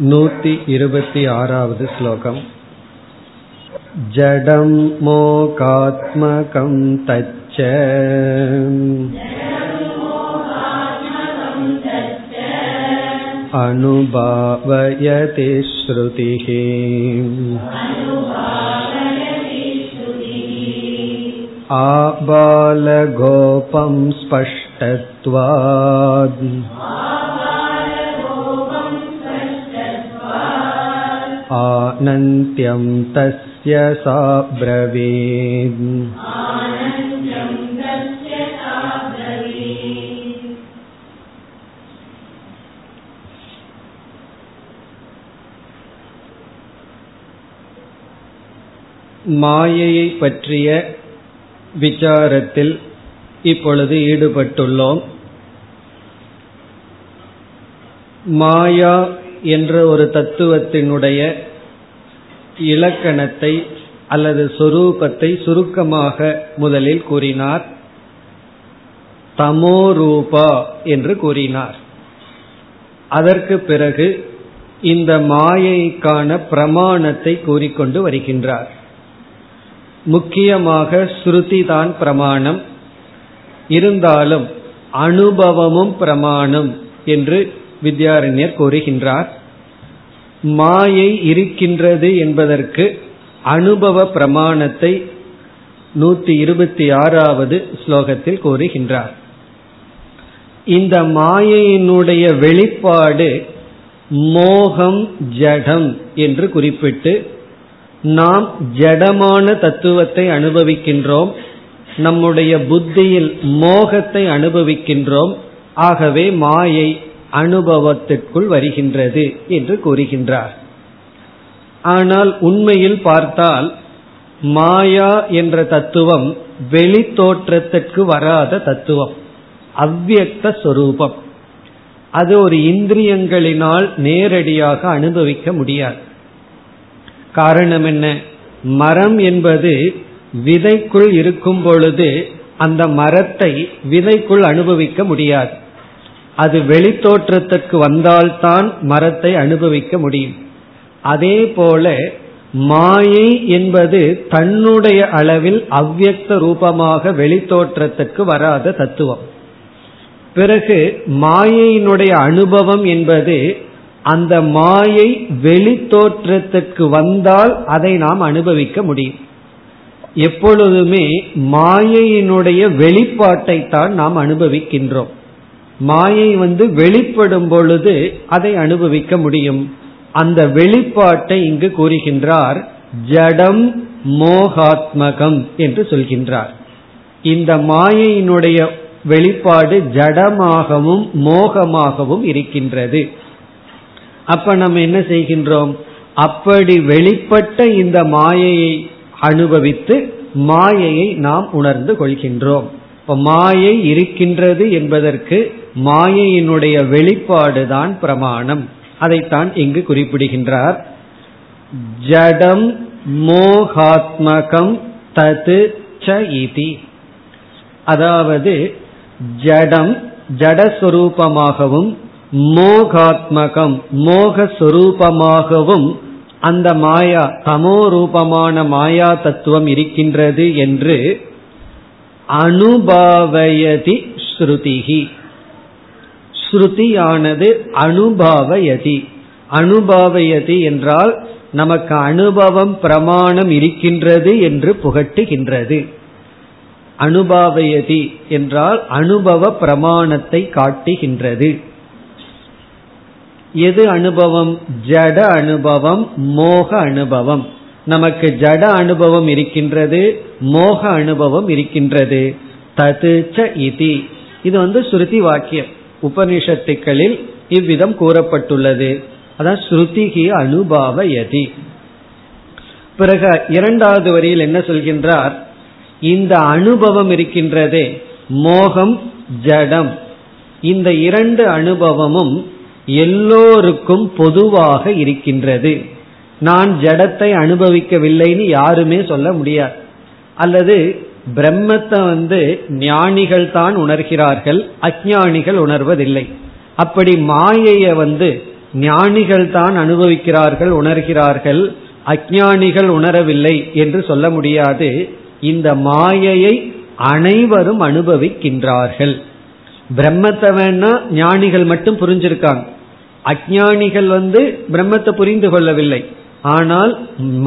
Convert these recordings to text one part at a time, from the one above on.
नूति इरुपति आरावद् श्लोकम् जडं मोकात्मकं तच्च अनुभावयति श्रुतिः आबालगोपं स्पष्टत्वात् आनन्त्यं तस्य सा ब्रवीत् மாயையை பற்றிய விசாரத்தில் இப்பொழுது ஈடுபட்டுள்ளோம் மாயா என்ற ஒரு தத்துவத்தினுடைய இலக்கணத்தை அல்லது சொரூபத்தை சுருக்கமாக முதலில் கூறினார். தமோரூபா என்று கூறினார். அதற்கு பிறகு இந்த மாயைக்கான பிரமாணத்தை கூறிக்கொண்டு வருகின்றார். முக்கியமாக ஸ்ருதி தான் பிரமாணம். இருந்தாலும் அனுபவமும் பிரமாணம் என்று வித்யாரண்யர் கூறுகின்றார் மாயை இருக்கின்றது என்பதற்கு அனுபவ பிரமாணத்தை நூத்தி இருபத்தி ஆறாவது ஸ்லோகத்தில் கூறுகின்றார். இந்த மாயையினுடைய வெளிப்பாடு மோகம் ஜடம் என்று குறிப்பிட்டு நாம் ஜடமான தத்துவத்தை அனுபவிக்கின்றோம் நம்முடைய புத்தியில் மோகத்தை அனுபவிக்கின்றோம். ஆகவே மாயை அனுபவத்திற்குள் வருகின்றது என்று கூறுகின்றார். ஆனால் உண்மையில் பார்த்தால் மாயா என்ற தத்துவம் வெளி தோற்றத்திற்கு வராத தத்துவம் அவ்வியக்த சொரூபம். அது ஒரு இந்திரியங்களினால் நேரடியாக அனுபவிக்க முடியாது. காரணம் என்ன? மரம் என்பது விதைக்குள் இருக்கும் பொழுது அந்த மரத்தை விதைக்குள் அனுபவிக்க முடியாது. அது வெளித்தோற்றத்துக்கு வந்தால்தான் மரத்தை அனுபவிக்க முடியும். அதே போல மாயை என்பது தன்னுடைய அளவில் அவ்வக்த ரூபமாக வெளித்தோற்றத்துக்கு வராத தத்துவம். பிறகு மாயையினுடைய அனுபவம் என்பது அந்த மாயை வெளித்தோற்றத்துக்கு வந்தால் அதை நாம் அனுபவிக்க முடியும். எப்பொழுதுமே மாயையினுடைய வெளிப்பாட்டை தான் நாம் அனுபவிக்கின்றோம். மாயை வந்து வெளிப்படும் பொழுது அதை அனுபவிக்க முடியும். அந்த வெளிப்பாட்டை இங்கு கூறுகின்றார் ஜடம் மோகாத்மகம் என்று சொல்கின்றார். இந்த மாயையினுடைய வெளிப்பாடு ஜடமாகவும் மோகமாகவும் இருக்கின்றது. அப்ப நம்ம என்ன செய்கின்றோம்? அப்படி வெளிப்பட்ட இந்த மாயையை அனுபவித்து மாயையை நாம் உணர்ந்து கொள்கின்றோம். இப்ப மாயை இருக்கின்றது என்பதற்கு மாயையினுடைய வெளிப்பாடுதான் பிரமாணம். அதைத்தான் இங்கு குறிப்பிடுகின்றார். ஜடம் மோகாத்மகம் தது ச இதி. அதாவது ஜடம் ஜடஸ்வரூபமாகவும் மோகாத்மகம் மோகஸ்வரூபமாகவும் அந்த மாயா தமோ ரூபமான மாயா தத்துவம் இருக்கின்றது என்று அனுபாவயதி ஸ்ருதிகி ஸ்ருதியானது அனுபாவயதி. அனுபாவயதி என்றால் நமக்கு அனுபவம் பிரமாணம் இருக்கின்றது என்று புகட்டுகின்றது. அனுபாவயதி என்றால் அனுபவ பிரமாணத்தை காட்டுகின்றது. எது அனுபவம்? ஜட அனுபவம் மோக அனுபவம். நமக்கு ஜட அனுபவம் இருக்கின்றது மோக அனுபவம் இருக்கின்றது. தது இதி. இது வந்து ஸ்ருதி வாக்கியம். உபனிஷத்துக்களில் இவ்விதம் கூறப்பட்டுள்ளது. அதான் ஸ்ருதிகி அனுபாவ யதி பிறகு இரண்டாவது வரியில் என்ன சொல்கின்றார்? இந்த அனுபவம் இருக்கின்றதே மோகம் ஜடம். இந்த இரண்டு அனுபவமும் எல்லோருக்கும் பொதுவாக இருக்கின்றது. நான் ஜடத்தை அனுபவிக்கவில்லைன்னு யாருமே சொல்ல முடியாது. அல்லது பிரம்மத்தை வந்து ஞானிகள் தான் உணர்கிறார்கள் அஜானிகள் உணர்வதில்லை. அப்படி மாயைய வந்து ஞானிகள் தான் அனுபவிக்கிறார்கள் உணர்கிறார்கள் அஜானிகள் உணரவில்லை என்று சொல்ல முடியாது. இந்த மாயையை அனைவரும் அனுபவிக்கின்றார்கள். பிரம்மத்தை வேணா ஞானிகள் மட்டும் புரிஞ்சிருக்காங்க. அஜானிகள் வந்து பிரம்மத்தை புரிந்து கொள்ளவில்லை. ஆனால்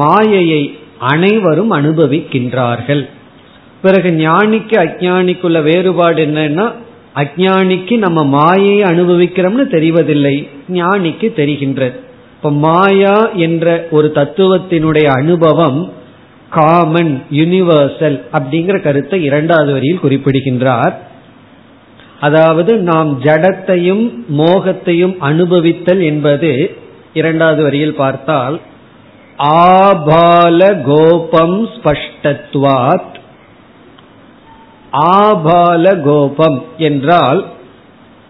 மாயையை அனைவரும் அனுபவிக்கின்றார்கள். பிறகு ஞானிக்கு அஜானிக்குள்ள வேறுபாடு என்னன்னா அஜானிக்கு நம்ம மாயையை அனுபவிக்கிறோம்னு தெரிவதில்லை ஞானிக்கு தெரிகின்றது இப்ப மாயா என்ற ஒரு தத்துவத்தினுடைய அனுபவம் காமன் யூனிவர்சல் அப்படிங்கிற கருத்தை இரண்டாவது வரியில் குறிப்பிடுகின்றார். அதாவது நாம் ஜடத்தையும் மோகத்தையும் அனுபவித்தல் என்பது இரண்டாவது வரியில் பார்த்தால் ஆபால கோபம் ஸ்பஷ்டத்வாத் ஆபால கோபம் என்றால்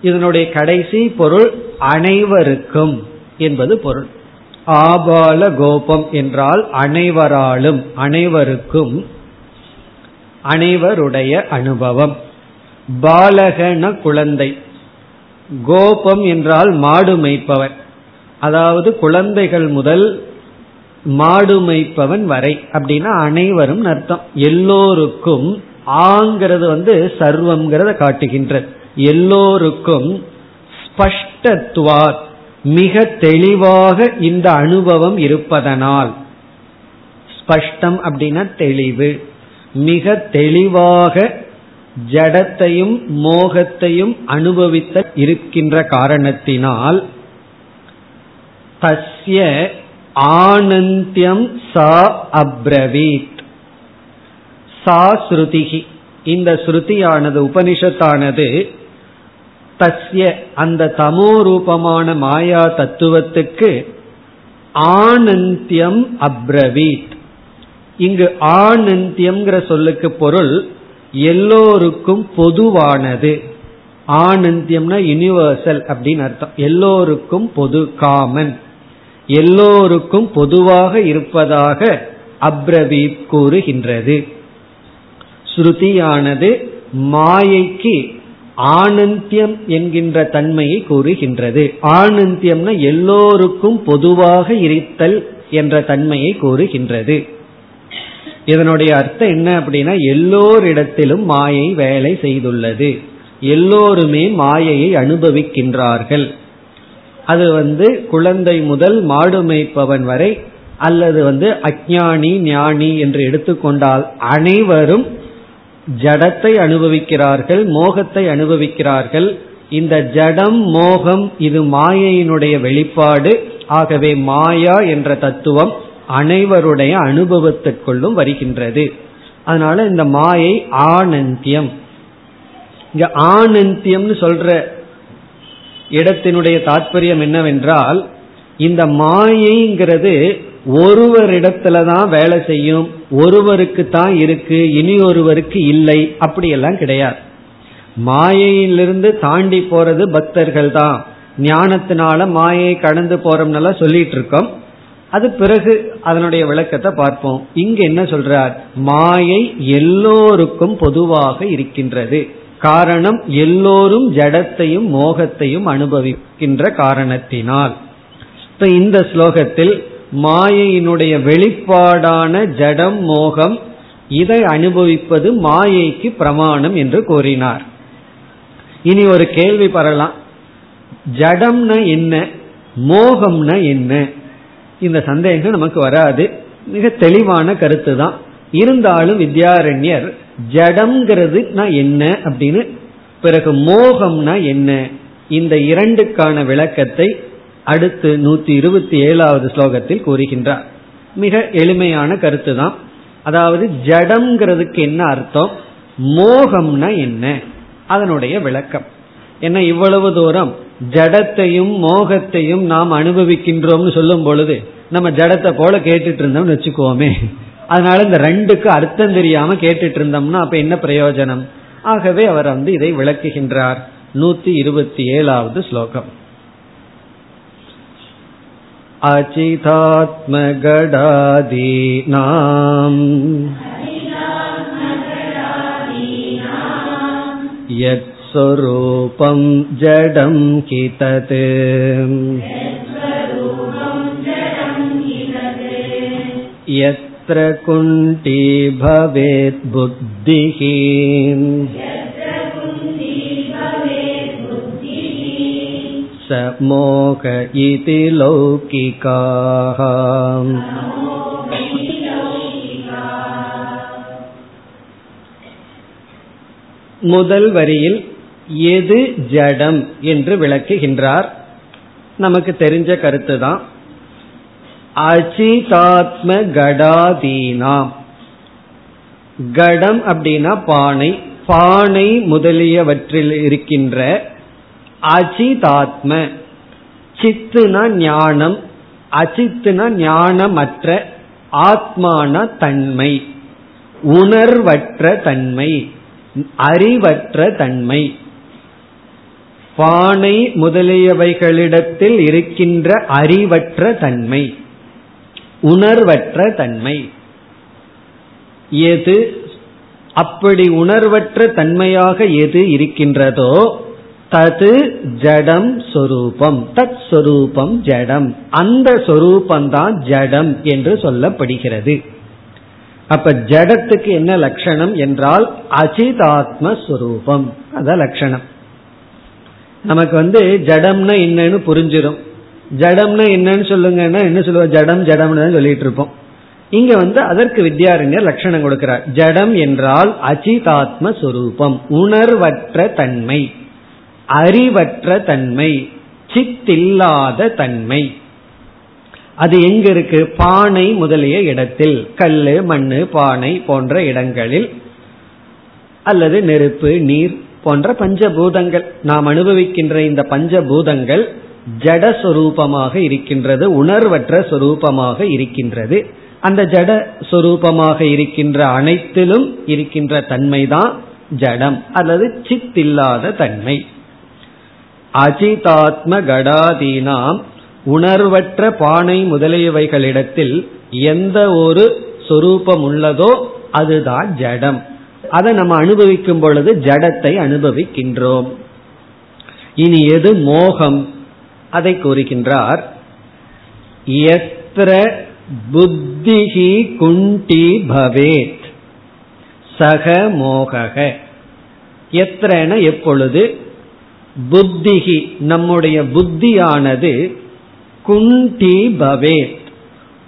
இதனுடைய கடைசி பொருள் அனைவருக்கும் என்பது பொருள். ஆபால கோபம் என்றால் அனைவராலும் அனைவருக்கும் அனைவருடைய அனுபவம். பாலகன குழந்தை. கோபம் என்றால் மாடு மேய்ப்பவன். அதாவது குழந்தைகள் முதல் மாடு மேய்ப்பவன் வரை. அப்படின்னா அனைவரும் அர்த்தம். எல்லோருக்கும் ஆங்கிறது வந்து சர்வம்ங்கிறத காட்டுகின்றது எல்லோருக்கும் ஸ்பஷ்டத்துவார் மிக தெளிவாக இந்த அனுபவம் இருப்பதனால். ஸ்பஷ்டம் அப்படின்னா தெளிவு. மிக தெளிவாக ஜடத்தையும் மோகத்தையும் அனுபவித்த இருக்கின்ற காரணத்தினால் தஸ்ய ஆனந்தியம் சா அப்ரவீத். சா ஸ்ருதிகி இந்த ஸ்ருதியானது உபனிஷத்தானது தஸ்ய அந்த தமோ ரூபமான மாயா தத்துவத்துக்கு ஆனந்தியம் அப்ரவீத். இங்கு ஆனந்தியம்ங்கிற சொல்லுக்கு பொருள் எல்லோருக்கும் பொதுவானது. ஆனந்தியம்னா யூனிவர்சல் அப்படின்னு அர்த்தம். எல்லோருக்கும் பொது காமன் எல்லோருக்கும் பொதுவாக இருப்பதாக அப்ரவீத் கூறுகின்றது. ஸ்ருதியானது மாயைக்கு ஆனந்தியம் என்கின்ற தன்மையை கூறுகின்றது. ஆனந்தியம்னா எல்லோருக்கும் பொதுவாக இருத்தல் என்ற தன்மையை கூறுகின்றது. இதனுடைய அர்த்தம் என்ன அப்படின்னா எல்லோரிடத்திலும் மாயை வேலை செய்துள்ளது. எல்லோருமே மாயையை அனுபவிக்கின்றார்கள். அது வந்து குழந்தை முதல் மாடு மேய்ப்பவன் வரை அல்லது வந்து அஜானி ஞானி என்று எடுத்துக்கொண்டால் அனைவரும் ஜடத்தை அனுபவிக்கிறார்கள் மோகத்தை அனுபவிக்கிறார்கள். இந்த ஜடம் மோகம் இது மாயையினுடைய வெளிப்பாடு. ஆகவே மாயா என்ற தத்துவம் அனைவருடைய அனுபவத்திற்குள்ளும் வருகின்றது. அதனால இந்த மாயை ஆனந்தியம். இங்க ஆனந்தியம்னு சொல்ற இடத்தினுடைய தாற்பயம் என்னவென்றால் இந்த மாயைங்கிறது ஒருவரிடத்துல தான் வேலை செய்யும். ஒருவருக்கு தான் இருக்கு இனி ஒருவருக்கு இல்லை. அப்படியெல்லாம் கிடையாது. மாயையிலிருந்து தாண்டி போறது பக்தர்கள் தான் ஞானத்தினால மாயை கடந்து போறோம்னால சொல்லிட்டு இருக்கோம் அது பிறகு அதனுடைய விளக்கத்தை பார்ப்போம். இங்க என்ன சொல்றார்? மாயை எல்லோருக்கும் பொதுவாக இருக்கின்றது. காரணம் எல்லோரும் ஜடத்தையும் மோகத்தையும் அனுபவிக்கின்ற காரணத்தினால். இப்ப இந்த ஸ்லோகத்தில் மாயையினுடைய வெளிப்பாடான ஜடம் மோகம் இதை அனுபவிப்பது மாயைக்கு பிரமாணம் என்று கூறினார். இனி ஒரு கேள்வி பரலாம். ஜடம்னா என்ன? மோகம்னா என்ன? இந்த சந்தேகம் நமக்கு வராது. மிக தெளிவான கருத்து தான். இருந்தாலும் வித்யாரண்யர் ஜடம்ங்கிறதுனா என்ன? அப்படின்னு பிறகு மோகம்னா என்ன? இந்த இரண்டுக்கான விளக்கத்தை அடுத்து நூத்தி இருபத்தி ஏழாவது ஸ்லோகத்தில் கூறுகின்றார். மிக எளிமையான கருத்து தான் அதாவது ஜடம்ங்கிறதுக்கு என்ன அர்த்தம்? மோகம்னா என்ன? அதனுடைய விளக்கம். என்ன இவ்வளவு தூரம் ஜடத்தையும் மோகத்தையும் நாம் அனுபவிக்கின்றோம்னு சொல்லும் பொழுது நம்ம ஜடத்தை போல கேட்டுட்டு இருந்தோம்னு வச்சுக்கோமே அதனால இந்த ரெண்டுக்கு அர்த்தம் தெரியாம கேட்டுட்டு இருந்தோம்னா அப்ப என்ன பிரயோஜனம்? ஆகவே அவர் வந்து இதை விளக்குகின்றார். நூத்தி இருபத்தி ஏழாவது ஸ்லோகம். अचितात्मगडादीनाम् यत्स्वरूपं जडं कितत् यत्र कुण्टी भवेत् बुद्धिः स मोह इति लौकिकाः முதல் வரியில் எது ஜடம் என்று விளக்குகின்றார் நமக்கு தெரிஞ்ச கருத்து தான் அச்சிதாத்ம கடாதீனாம் கடம் அப்படின்னா பானை பானை முதலியவற்றில் இருக்கின்ற அஜிதாத்ம. சித்துனா ஞானம் அஜித்துனா ஞானமற்ற ஆத்மான தன்மை. உணர்வற்ற தன்மை அறிவற்ற தன்மை. பானை முதலியவைகளிடத்தில் இருக்கின்ற அறிவற்ற தன்மை உணர்வற்ற தன்மை. எது அப்படி உணர்வற்ற தன்மையாக எது இருக்கின்றதோ தது ஜடம் சொரூபம். தத் சொரூபம் ஜடம். அந்த சொரூபந்தான் ஜடம் என்று சொல்லப்படுகிறது. அப்ப ஜடத்துக்கு என்ன லட்சணம் என்றால் அஜிதாத்ம ஸ்வரூபம் அதான் லட்சணம். நமக்கு வந்து ஜடம்னா என்னன்னு புரிஞ்சிடும் ஜடம்னா என்னன்னு சொல்லுங்கன்னா என்ன சொல்லுவோம்? ஜடம் ஜடம்னு தான் சொல்லிட்டு இருப்போம். இங்க வந்து அதற்கு வித்யாரண்யர் லட்சணம் கொடுக்கிறார். ஜடம் என்றால் அஜிதாத்ம சொரூபம். உணர்வற்ற தன்மை. அறிவற்ற தன்மை சித்தில்லாத தன்மை. அது எங்க இருக்கு? பானை முதலிய இடத்தில் கல்லு மண்ணு பானை போன்ற இடங்களில் அல்லது நெருப்பு நீர் போன்ற பஞ்சபூதங்கள். நாம் அனுபவிக்கின்ற இந்த பஞ்சபூதங்கள் ஜடஸ்வரூபமாக இருக்கின்றது உணர்வற்ற சொரூபமாக இருக்கின்றது. அந்த ஜட சொரூபமாக இருக்கின்ற அனைத்திலும் இருக்கின்ற தன்மைதான் ஜடம் அல்லது சித்தில்லாத தன்மை. அஜிதாத்ம கடாதீனாம் உணர்வற்ற பானை முதலியவைகளிடத்தில் எந்த ஒரு சொரூபம் உள்ளதோ அதுதான் ஜடம். அதை நம்ம அனுபவிக்கும் பொழுது ஜடத்தை அனுபவிக்கின்றோம். இனி எது மோகம்? அதை கூறுகின்றார். எத்திர புத்திஹி குண்டி பவேத். சக மோகக. எத்திரன எப்பொழுது? புத்திகி நம்முடைய புத்தியானது குண்டி பவேத்.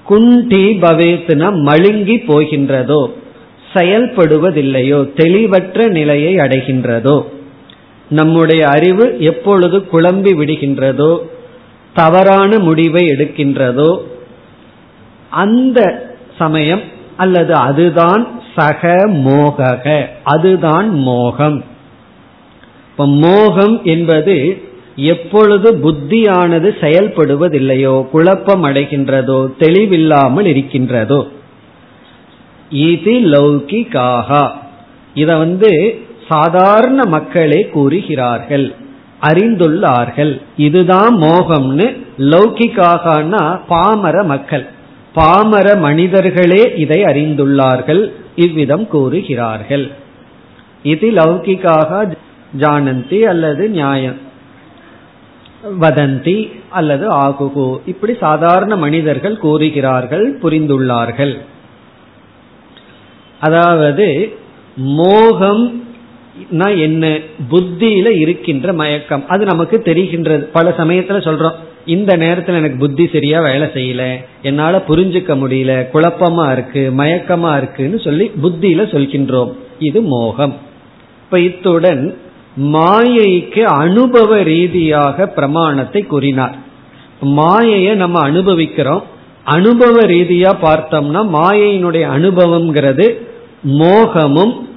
குண்டி பவேத்னா மழுங்கி போகின்றதோ செயல்படுவதில்லையோ தெளிவற்ற நிலையை அடைகின்றதோ நம்முடைய அறிவு எப்பொழுது குழம்பி விடுகின்றதோ தவறான முடிவை எடுக்கின்றதோ அந்த சமயம் அல்லது அதுதான் சக மோகக அதுதான் மோகம். இப்ப மோகம் என்பது எப்பொழுது புத்தியானது செயல்படுவதில்லையோ குழப்பம் அடைகின்றதோ தெளிவில்லாமல் இருக்கின்றதோ. இது லௌகிகாகா இத வந்து சாதாரண மக்களே கூறுகிறார்கள் அறிந்துள்ளார்கள். இதுதான் மோகம்னு லௌகிகாகனா பாமர மக்கள். பாமர மனிதர்களே இதை அறிந்துள்ளார்கள் இவ்விதம் கூறுகிறார்கள். இது லௌகிக்காக ஜானந்தி அல்லது நியாயம் வதந்தி அல்லது ஆகுகு இப்படி சாதாரண மனிதர்கள் கூறுகிறார்கள் புரிந்துள்ளார்கள் அதாவது மோகம் என்ன புத்தியில இருக்கின்ற மயக்கம்। அது நமக்கு தெரிகின்றது। பல சமயத்துல சொல்றோம் இந்த நேரத்துல எனக்கு புத்தி சரியா வேலை செய்யல என்னால புரிஞ்சுக்க முடியல குழப்பமா இருக்கு மயக்கமா இருக்குன்னு சொல்லி புத்தியில சொல்கின்றோம். இது மோகம். இப்ப இத்துடன் மாயைக்கு அனுபவ ரீதியாக பிரமாணத்தை கூறினார். மாயையை நம்ம அனுபவிக்கிறோம். அனுபவ ரீதியா பார்த்தோம்னா மாயையினுடைய அனுபவம்ங்கிறது மோகமும்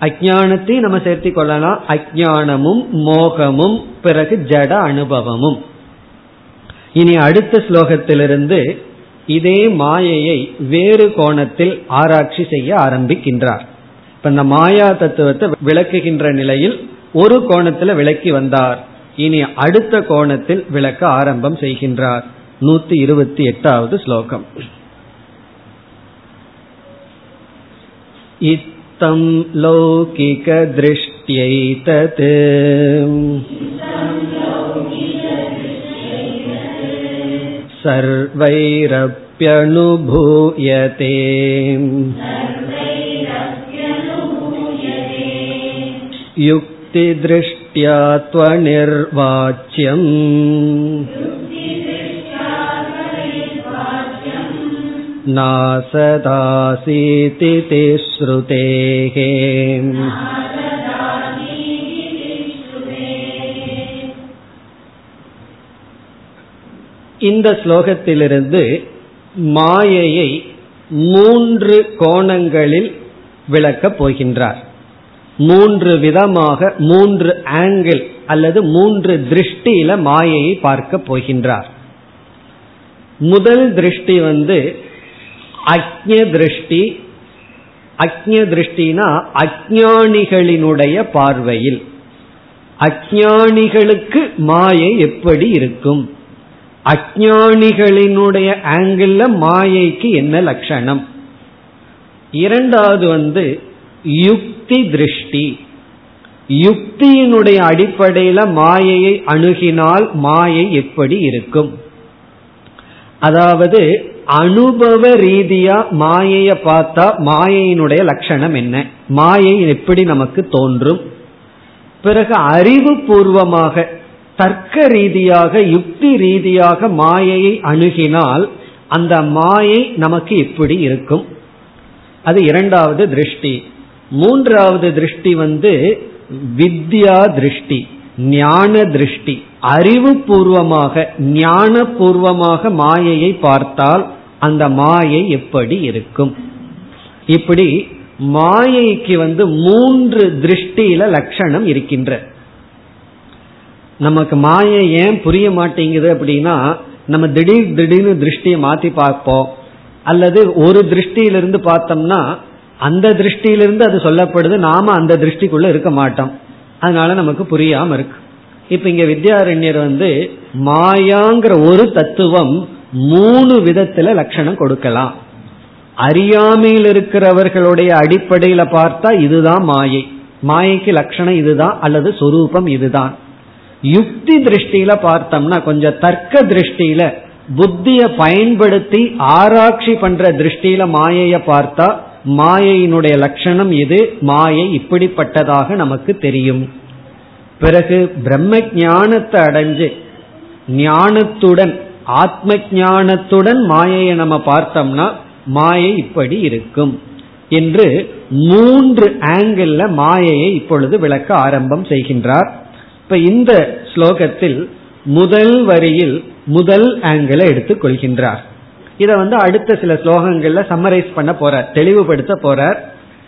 அஜானத்தையும் நம்ம சேர்த்தி கொள்ளலாம். அஜானமும் மோகமும் பிறகு ஜட அனுபவமும். இனி அடுத்த ஸ்லோகத்திலிருந்து இதே மாயையை வேறு கோணத்தில் ஆராய்ச்சி செய்ய ஆரம்பிக்கின்றார். இப்ப இந்த மாயா தத்துவத்தை விளக்குகின்ற நிலையில் ஒரு கோணத்தில் விளக்கி வந்தார் இனி அடுத்த கோணத்தில் விளக்க ஆரம்பம் செய்கின்றார் நூத்தி இருபத்தி எட்டாவது ஸ்லோகம் इत्थं लौकिकदृष्ट्यैतत् सर्वैरप्यनुमीयते सर्वैरप्यनुभूयते युक्तिदृष्ट्या त्वनिर्वाच्यम् नासदासीति ते श्रुतेः இந்த ஸ்லோகத்திலிருந்து மாயையை மூன்று கோணங்களில் விளக்கப் போகின்றார் மூன்று விதமாக மூன்று ஆங்கிள் அல்லது மூன்று திருஷ்டியில மாயையை பார்க்க போகின்றார். முதல் திருஷ்டி வந்து அக்ஞ திருஷ்டி. அக்ஞ திருஷ்டினா அஜானிகளினுடைய பார்வையில். அஜானிகளுக்கு மாயை எப்படி இருக்கும்? அஜானிகளினுடைய ஆங்கிள் மாயைக்கு என்ன லட்சணம்? இரண்டாவது வந்து யுக்தி திருஷ்டி. யுக்தியினுடைய அடிப்படையில மாயையை அணுகினால் மாயை எப்படி இருக்கும்? அதாவது அனுபவ ரீதியா மாயைய பார்த்தா மாயையினுடைய லட்சணம் என்ன? மாயை எப்படி நமக்கு தோன்றும்? பிறகு அறிவு பூர்வமாக தர்க்க ரீதியாக யுக்தி ரீதியாக மாயையை அணுகினால் அந்த மாயை நமக்கு எப்படி இருக்கும்? அது இரண்டாவது திருஷ்டி. மூன்றாவது திருஷ்டி வந்து வித்யா திருஷ்டி ஞான திருஷ்டி. அறிவு பூர்வமாக ஞான பூர்வமாக மாயையை பார்த்தால் அந்த மாயை எப்படி இருக்கும்? இப்படி மாயைக்கு வந்து மூன்று திருஷ்டியில லட்சணம் இருக்கின்ற. நமக்கு மாயை ஏன் புரிய மாட்டேங்குது அப்படின்னா நம்ம திடீர் திடீர்னு திருஷ்டியை மாத்தி பார்ப்போம். அல்லது ஒரு திருஷ்டியிலிருந்து பார்த்தோம்னா அந்த திருஷ்டியிலிருந்து அது சொல்லப்படுது நாம அந்த திருஷ்டிக்குள்ள இருக்க மாட்டோம். அதனால நமக்கு புரியாம இருக்கு. இப்ப இங்க வித்யாரண்யர் வந்து மாயாங்கிற ஒரு தத்துவம் மூணு விதத்துல லட்சணம் கொடுக்கலாம். அறியாமையில் இருக்கிறவர்களுடைய அடிப்படையில பார்த்தா இதுதான் மாயை. மாயைக்கு லட்சணம் இதுதான் அல்லது சொரூபம் இதுதான். யுக்தி திருஷ்டியில பார்த்தோம்னா கொஞ்சம் தர்க்க திருஷ்டியில புத்திய பயன்படுத்தி ஆராய்ச்சி பண்ற திருஷ்டியில மாயைய பார்த்தா மாயையினுடைய லட்சணம் இது. மாயை இப்படிப்பட்டதாக நமக்கு தெரியும். பிறகு பிரம்ம ஞானத்தை அடைஞ்சு ஞானத்துடன் ஆத்ம ஞானத்துடன் மாயையை நம்ம பார்த்தோம்னா மாயை இப்படி இருக்கும் என்று மூன்று ஆங்கிள் மாயையை இப்பொழுது விளக்க ஆரம்பம் செய்கின்றார். இப்ப இந்த ஸ்லோகத்தில் முதல் வரியில் முதல் ஆங்கிளை எடுத்துக் கொள்கின்றார். இதை வந்து அடுத்த சில ஸ்லோகங்கள்ல சம்மரைஸ் பண்ண போறார் தெளிவுபடுத்த போறார்.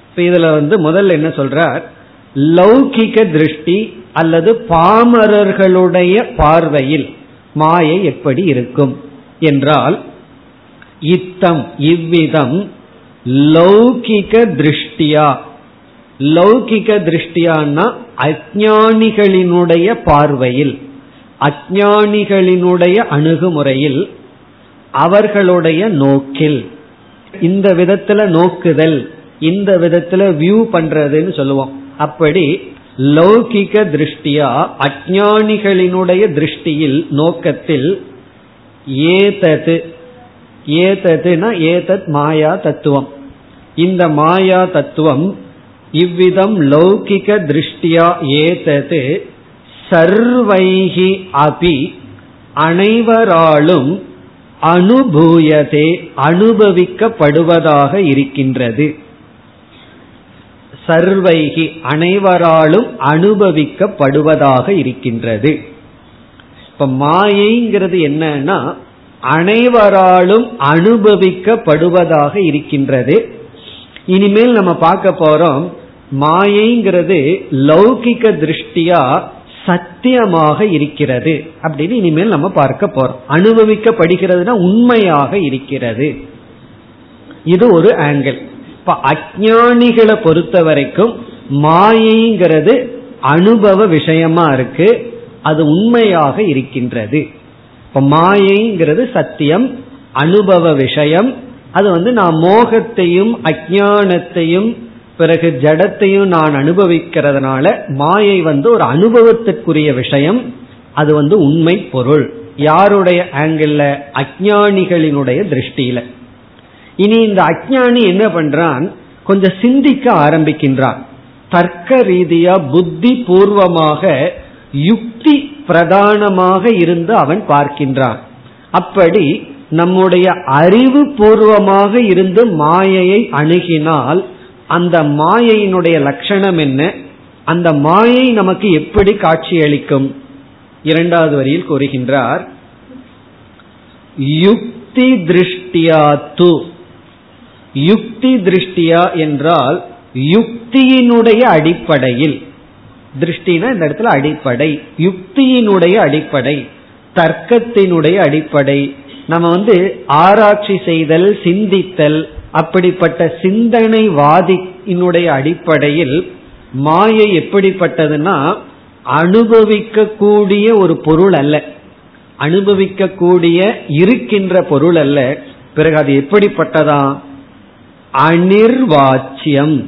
இப்ப இதுல வந்து முதல்ல என்ன சொல்றார்? லௌகிக திருஷ்டி அல்லது பாமரர்களுடைய பார்வையில் மாயை எப்படி இருக்கும்? என்றால் இத்தம் இவ்விதம் லௌகிக திருஷ்டியா? லௌகிக திருஷ்டியான்னா அஜானிகளினுடைய பார்வையில் அஜானிகளினுடைய அணுகுமுறையில் அவர்களுடைய நோக்கில். இந்த விதத்துல நோக்குதல் இந்த விதத்துல வியூ பண்றதுன்னு சொல்லுவோம். அப்படி லௌகிக திருஷ்டியா அஜானிகளினுடைய திருஷ்டியில் நோக்கத்தில் ஏதது. ஏததுனா ஏதத் மாயா தத்துவம். இந்த மாயா தத்துவம் இவ்விதம் லௌகிக திருஷ்டியா ஏதது. சர்வைகி அபி அனைவராலும் அனுபூயதே அனுபவிக்கப்படுவதாக இருக்கின்றது. சர்வைகி அனைவராலும் அனுபவிக்கப்படுவதாக இருக்கின்றது. இப்ப மாயைங்கிறது என்னன்னா அனைவராலும் அனுபவிக்கப்படுவதாக இருக்கின்றது. இனிமேல் நம்ம பார்க்க போறோம் மாயைங்கிறது லௌகிக திருஷ்டியா சத்தியமாக இருக்கிறது அப்படின்னு இனிமேல் நம்ம பார்க்க போறோம். அனுபவிக்கப்படுகிறதுனா உண்மையாக இருக்கிறது. இது ஒரு ஆங்கிள் இப்ப அஜானிகளை பொறுத்த வரைக்கும் மாயைங்கிறது அனுபவ விஷயமா இருக்கு. அது உண்மையாக இருக்கின்றது. இப்ப மாயைங்கிறது சத்தியம் அனுபவ விஷயம். அது வந்து நான் மோகத்தையும் அஜானத்தையும் பிறகு ஜடத்தையும் நான் அனுபவிக்கிறதுனால மாயை வந்து ஒரு அனுபவத்துக்குரிய விஷயம். அது வந்து உண்மை பொருள். யாருடைய ஆங்கிள் அஜானிகளினுடைய திருஷ்டியில. இனி இந்த அஜானி என்ன பண்றான்? கொஞ்சம் சிந்திக்க ஆரம்பிக்கின்றான். தர்க்க ரீதியா புத்தி பூர்வமாக யுக்தி பிரதானமாக இருந்து அவன் பார்க்கின்றான். அப்படி நம்முடைய அறிவு பூர்வமாக இருந்து மாயையை அணுகினால் அந்த மாயையினுடைய லட்சணம் என்ன? அந்த மாயை நமக்கு எப்படி காட்சியளிக்கும் இரண்டாவது வரியில் கூறுகின்றார் யுக்தி திருஷ்டியா து. யுக்தி திருஷ்டியா என்றால் யுக்தியினுடைய அடிப்படையில். திருஷ்டினா இந்த இடத்துல அடிப்படை. யுக்தியினுடைய அடிப்படை தர்க்கத்தினுடைய அடிப்படை. நம்ம வந்து ஆராய்ச்சி செய்தல் சிந்தித்தல் அப்படிப்பட்ட சிந்தனைவாதியினுடைய அடிப்படையில் மாயை எப்படிப்பட்டதுன்னா அனுபவிக்கக்கூடிய ஒரு பொருள் அல்ல. அனுபவிக்கக்கூடிய இருக்கின்ற பொருள் அல்ல. பிறகு அது எப்படிப்பட்டதா? அனிர்வாச்சியம்.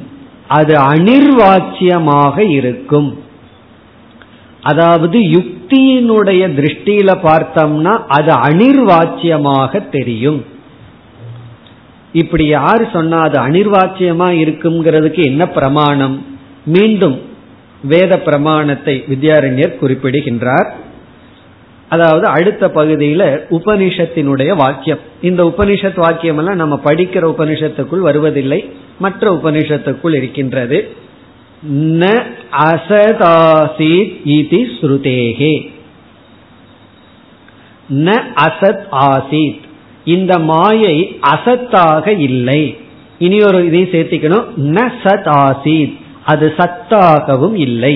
அது அனிர்வாச்சியமாக இருக்கும். அதாவது யுக்தியினுடைய திருஷ்டியில பார்த்தோம்னா அது அனிர்வாச்சியமாக தெரியும். இப்படி யார் சொன்னா அது அனிர்வாச்சியமா இருக்குங்கிறதுக்கு என்ன பிரமாணம்? மீண்டும் வேத பிரமாணத்தை வித்யாரண்யர் குறிப்பிடுகின்றார். அதாவது அடுத்த பகுதியில உபனிஷத்தினுடைய வாக்கியம். இந்த உபனிஷத் வாக்கியம் எல்லாம் நம்ம படிக்கிற உபனிஷத்துக்குள் வருவதில்லை மற்ற உபனிஷத்துக்குள் இருக்கின்றது. ந அசதாசீத் இதி ஸ்ருதேகே. ந அசத் ஆசீத். இந்த மாயை அசத்தாக இல்லை. இனி ஒரு இதையும் சேர்த்திக்கணும். ந சத் ஆசீத். அது சத்தாகவும் இல்லை.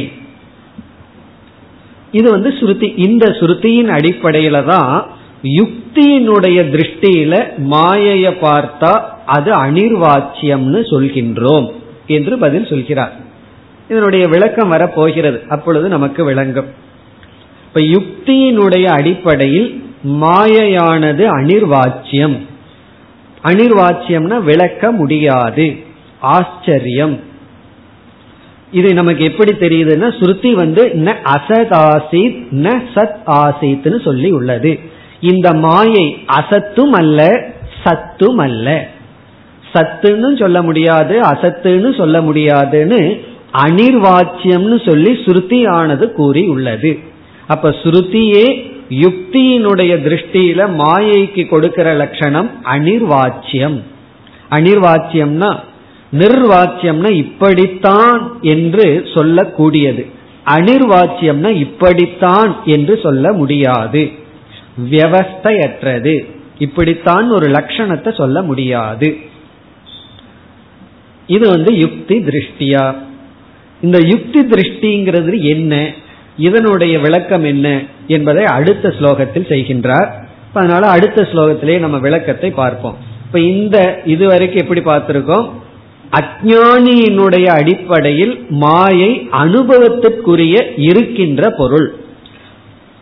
இது வந்து ஸ்ருதி இந்த ஸ்ருதியின் அடிப்படையில தான் யுக்தியினுடைய திருஷ்டியில மாயைய பார்த்தா அது அனிர்வாச்சியம்னு சொல்கின்றோம் என்று பதில் சொல்கிறார். இதனுடைய விளக்கம் வரப்போகிறது. அப்பொழுது நமக்கு விளங்கும். இப்ப யுக்தியினுடைய அடிப்படையில் மாயையானது அனிர்வாச்சியம். அனிர்வாச்சியம்னா விளக்க முடியாது. ஆச்சரியம். இது நமக்கு எப்படி தெரியுதுன்னா ஸ்ருதி வந்து ந அசத் ஆசித் ந சத் ஆசித்னு சொல்லி உள்ளது. இந்த மாயை அசத்தும் அல்ல சத்தும் அல்ல. சத்துன்னு சொல்ல முடியாது அசத்துன்னு சொல்ல முடியாதுன்னு அனிர்வாச்சியம்னு சொல்லி ஸ்ருதியானது கூறி உள்ளது. அப்ப ஸ்ருதியே யுக்தியினுடைய திருஷ்டியில மாயைக்கு கொடுக்கிற லட்சணம் அனிர்வாச்சியம். அனிர்வாச்சியம்னா நிர்வாச்சியம்னா இப்படித்தான் என்று சொல்லக்கூடியது. அனிர்வாச்சியம்னா இப்படித்தான் என்று சொல்ல முடியாது. வியவஸ்தையற்றது. இப்படித்தான் ஒரு லட்சணத்தை சொல்ல முடியாது. இது வந்து யுக்தி திருஷ்டியா? இந்த யுக்தி திருஷ்டிங்கிறது என்ன? இதனுடைய விளக்கம் என்ன என்பதை அடுத்த ஸ்லோகத்தில் செய்கின்றார். அதனால அடுத்த ஸ்லோகத்திலே நம்ம விளக்கத்தை பார்ப்போம். இப்ப இந்த இதுவரைக்கும் எப்படி பார்த்திருக்கோம்? அஜானியினுடைய அடிப்படையில் மாயை அனுபவத்திற்குரிய இருக்கின்ற பொருள்.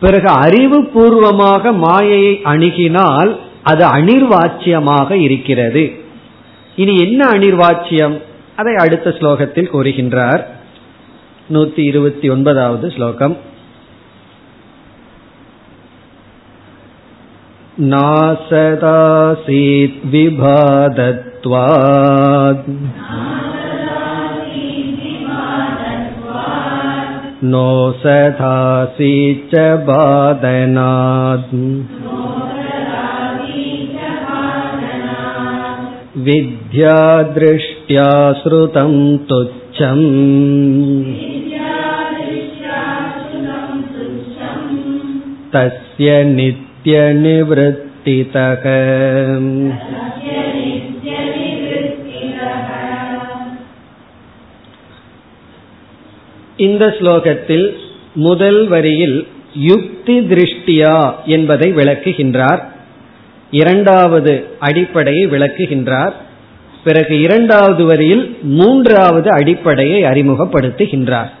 பிறகு அறிவு பூர்வமாக மாயையை அணுகினால் அது அனிர்வாச்சியமாக இருக்கிறது. இனி என்ன அனிர்வாச்சியம்? அதை அடுத்த ஸ்லோகத்தில் கூறுகின்றார். நூத்தி இருபத்தி ஒன்பதாவது ஸ்லோகம் नासदासीत् विभादत्वात् नो सदासीच्च बादनात् विद्यादृष्ट्या श्रुतं तुच्छम् तस्य नित्यनिवृत्तितः இந்த ஸ்லோகத்தில் முதல் வரியில் யுக்தி திருஷ்டியா என்பதை விளக்குகின்றார் இரண்டாவது அடிப்படையை விளக்குகின்றார் பிறகு இரண்டாவது வரியில் மூன்றாவது அடிப்படையை அறிமுகப்படுத்துகின்றார்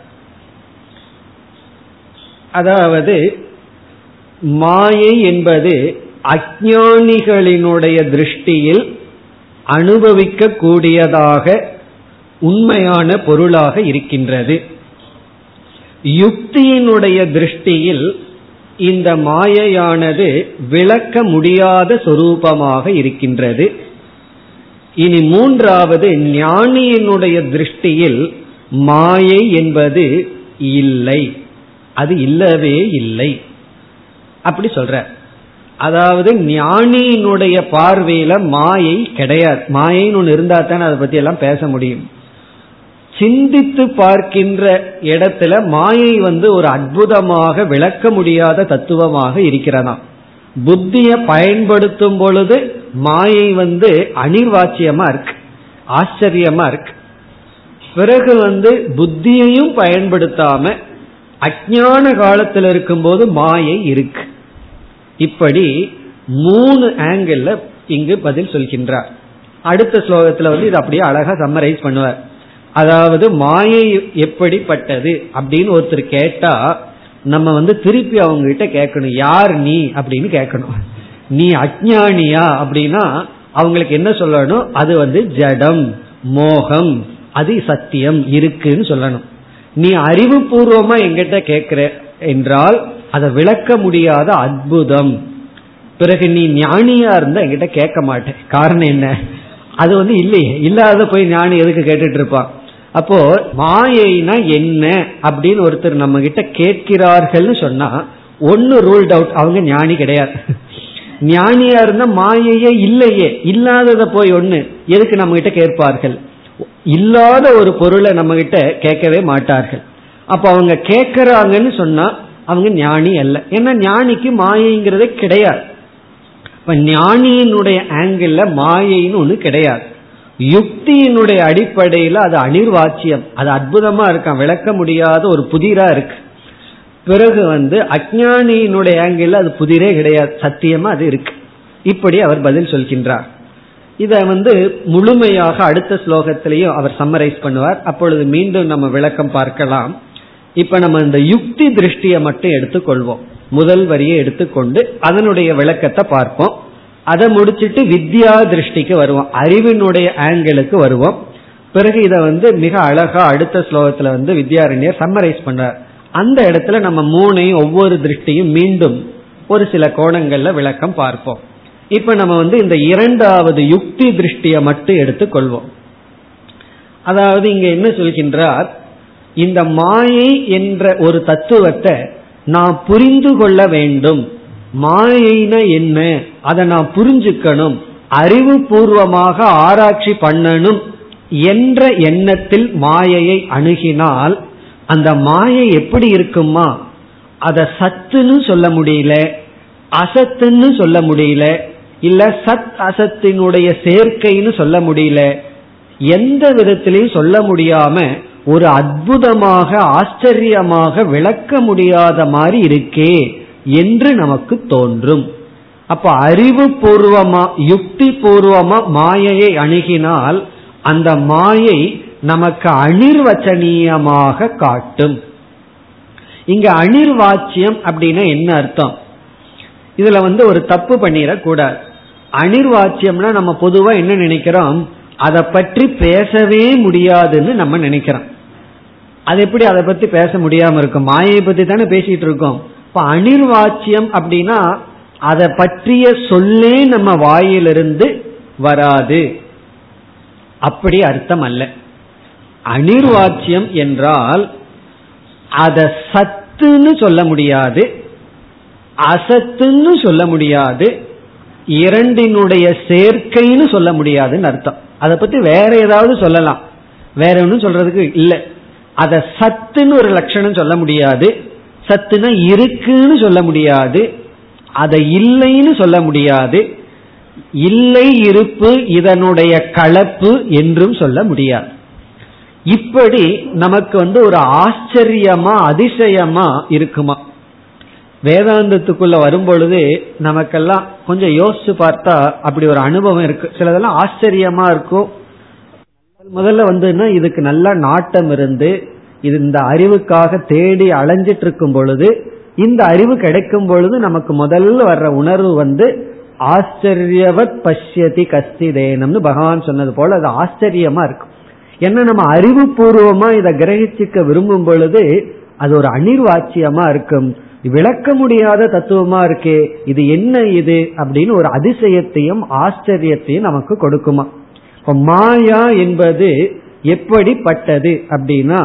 அதாவது மாயை என்பது அஜானிகளினுடைய திருஷ்டியில் அனுபவிக்க கூடியதாக உண்மையான பொருளாக இருக்கின்றது. யுக்தியினுடைய திருஷ்டியில் இந்த மாயையானது விளக்க முடியாத சொரூபமாக இருக்கின்றது. இனி மூன்றாவது ஞானியினுடைய திருஷ்டியில் மாயை என்பது இல்லை. அது இல்லவே இல்லை. அப்படி சொல்ற. அதாவது ஞானியினுடைய பார்வையில மாயை கிடையாது. மாயைன்னு ஒன்று இருந்தா தானே அதை பத்தி எல்லாம் பேச முடியும். சிந்தித்து பார்க்கின்ற இடத்துல மாயை வந்து ஒரு அற்புதமாக விளக்க முடியாத தத்துவமாக இருக்கிறதா புத்தியை பயன்படுத்தும் பொழுது மாயை வந்து அனிர்வாச்சியமா இருக்கு. ஆச்சரியமா இருக்கு. பிறகு வந்து புத்தியையும் பயன்படுத்தாம அஜான காலத்தில் இருக்கும்போது மாயை இருக்கு. இப்படி மூணு ஆங்கிள் இங்கு பதில் சொல்கின்றார். அடுத்த ஸ்லோகத்துல வந்து இது அப்படியே அழகா சம்மரைஸ் பண்ணுவார். அதாவது மாயை எப்படிப்பட்டது அப்படின்னு ஒருத்தர் கேட்டா நம்ம வந்து திருப்பி அவங்க கிட்ட கேட்கணும். யார் நீ அப்படின்னு கேட்கணும். நீ அஜானியா அப்படின்னா அவங்களுக்கு என்ன சொல்லணும்? அது வந்து ஜடம் மோகம் அது சத்தியம் இருக்குன்னு சொல்லணும். நீ அறிவுபூர்வமா எங்கிட்ட கேட்கிற என்றால் அதை விளக்க முடியாத அற்புதம். பிறகு நீ ஞானியா இருந்தா என்கிட்ட கேட்க மாட்டேன். காரணம் என்ன? அது வந்து இல்லையே. இல்லாத போய் ஞானி எதுக்கு கேட்டுட்டு இருப்பான்? அப்போ மாயைனா என்ன அப்படின்னு ஒருத்தர் நம்ம கிட்ட கேட்கிறார்கள்னு சொன்னா ஒன்னு ரூல்ட் அவுட் அவங்க ஞானி கிடையாது. ஞானியா இருந்தா மாயையே இல்லையே. இல்லாதத போய் ஒண்ணு எதுக்கு நம்ம கிட்ட கேட்பார்கள்? இல்லாத ஒரு பொருளை நம்ம கிட்ட கேட்கவே மாட்டார்கள். அப்ப அவங்க கேட்கறாங்கன்னு சொன்னா அவங்க ஞானி அல்ல. ஏன்னா ஞானிக்கு மாயைங்கிறதே கிடையாது. இப்ப ஞானியினுடைய ஆங்கிள் மாயைன்னு ஒண்ணு கிடையாது. யுக்தியினுடைய அடிப்படையில் அது அனிர்வாச்சியம். அது அற்புதமா இருக்கான். விளக்க முடியாத ஒரு புதிரா இருக்கு. பிறகு வந்து அஜானியினுடைய ஆங்கிள் அது புதிரே கிடையாது. சத்தியமா அது இருக்கு. இப்படி அவர் பதில் சொல்கின்றார். இதை வந்து முழுமையாக அடுத்த ஸ்லோகத்திலையும் அவர் சம்மரைஸ் பண்ணுவார். அப்பொழுது மீண்டும் நம்ம விளக்கம் பார்க்கலாம். இப்ப நம்ம இந்த யுக்தி திருஷ்டியை மட்டும் எடுத்துக்கொள்வோம். முதல் வரியை எடுத்துக்கொண்டு அதனுடைய விளக்கத்தை பார்ப்போம். அதை முடிச்சிட்டு வித்யா திருஷ்டிக்கு வருவோம். அறிவினுடைய ஆங்கிளுக்கு வருவோம். பிறகு இதை வந்து மிக அழகா அடுத்த ஸ்லோகத்துல வந்து வித்யாரண்யர் சம்மரைஸ் பண்றார். அந்த இடத்துல நம்ம மூணையும் ஒவ்வொரு திருஷ்டியும் மீண்டும் ஒரு சில கோணங்கள்ல விளக்கம் பார்ப்போம். இப்ப நம்ம வந்து இந்த இரண்டாவது யுக்தி திருஷ்டியை மட்டும் எடுத்துக்கொள்வோம். அதாவது இங்க என்ன சொல்கின்றார்? இந்த மாயை என்ற ஒரு தத்துவத்தை நான் புரிந்து கொள்ள வேண்டும். மாயைனா என்ன? அதை நான் புரிஞ்சுக்கணும். அறிவுபூர்வமாக ஆராய்ச்சி பண்ணணும் என்ற எண்ணத்தில் மாயையை அணுகினால் அந்த மாயை எப்படி இருக்குமா? அதை சத்துன்னு சொல்ல முடியல அசத்துன்னு சொல்ல முடியல இல்ல சத் அசத்தினுடைய சேர்க்கைன்னு சொல்ல முடியல எந்த விதத்திலையும் சொல்ல முடியாம ஒரு அற்புதமாக ஆச்சரியமாக விளக்க முடியாத மாதிரி இருக்கே என்று நமக்கு தோன்றும். அப்ப அறிவு பூர்வமா யுக்தி பூர்வமா மாயையை அணுகினால் அந்த மாயை நமக்கு அனிர்வச்சனீயமாக காட்டும். இங்க அனிர்வாச்சியம் அப்படின்னா என்ன அர்த்தம்? இதுல வந்து ஒரு தப்பு பண்ணிடக்கூடாது. அனிர்வாச்சியம்னா நம்ம பொதுவா என்ன நினைக்கிறோம்? அதை பற்றி பேசவே முடியாதுன்னு நம்ம நினைக்கிறோம். அது எப்படி அதை பத்தி பேச முடியாம இருக்கும்? மாயை பத்தி தானே பேசிட்டு இருக்கோம். இப்ப அனிர்வாச்சியம் அப்படின்னா அதை பற்றிய சொல்லே நம்ம வாயிலிருந்து வராது. அப்படி அர்த்தம் அல்ல. அனிர்வாச்சியம் என்றால் அதை சத்துன்னு சொல்ல முடியாது அசத்துன்னு சொல்ல முடியாது இரண்டினுடைய சேர்க்கைன்னு சொல்ல முடியாதுன்னு அர்த்தம். அதை பத்தி வேற ஏதாவது சொல்லலாம். வேற ஒன்றும் சொல்றதுக்கு இல்லை. அத சத்துன்னு ஒரு லட்சணம் சொல்ல முடியாது. சத்துனா இருக்குன்னு சொல்ல முடியாது. அதை இல்லைன்னு சொல்ல முடியாது. இல்லை இருப்பு இதனுடைய கலப்பு என்றும் சொல்ல முடியாது. இப்படி நமக்கு வந்து ஒரு ஆச்சரியமா அதிசயமா இருக்குமா? வேதாந்தத்துக்குள்ள வரும்பொழுது நமக்கெல்லாம் கொஞ்சம் யோசிச்சு பார்த்தா அப்படி ஒரு அனுபவம் இருக்கு. சிலதெல்லாம் ஆச்சரியமா இருக்கும் முதல்ல வந்துன்னா இதுக்கு நல்ல நாட்டம் இருந்து இது இந்த அறிவுக்காக தேடி அலைஞ்சிட்டு இருக்கும் பொழுது இந்த அறிவு கிடைக்கும் பொழுது நமக்கு முதல்ல வர்ற உணர்வு வந்து ஆச்சரியவத் பஷ்யதி கஸ்திதேனம்னு பகவான் சொன்னது போல அது ஆச்சரியமா இருக்கும். ஏன்னா நம்ம அறிவுபூர்வமா இதை கிரகிச்சிக்க விரும்பும் பொழுது அது ஒரு அனிர்வாச்சியமா இருக்கும். விளக்க முடியாத தத்துவமா இருக்கே இது என்ன இது அப்படின்னு ஒரு அதிசயத்தையும் ஆச்சரியத்தையும் நமக்கு கொடுக்குமா? இப்ப மாயா என்பது எப்படிப்பட்டது அப்படின்னா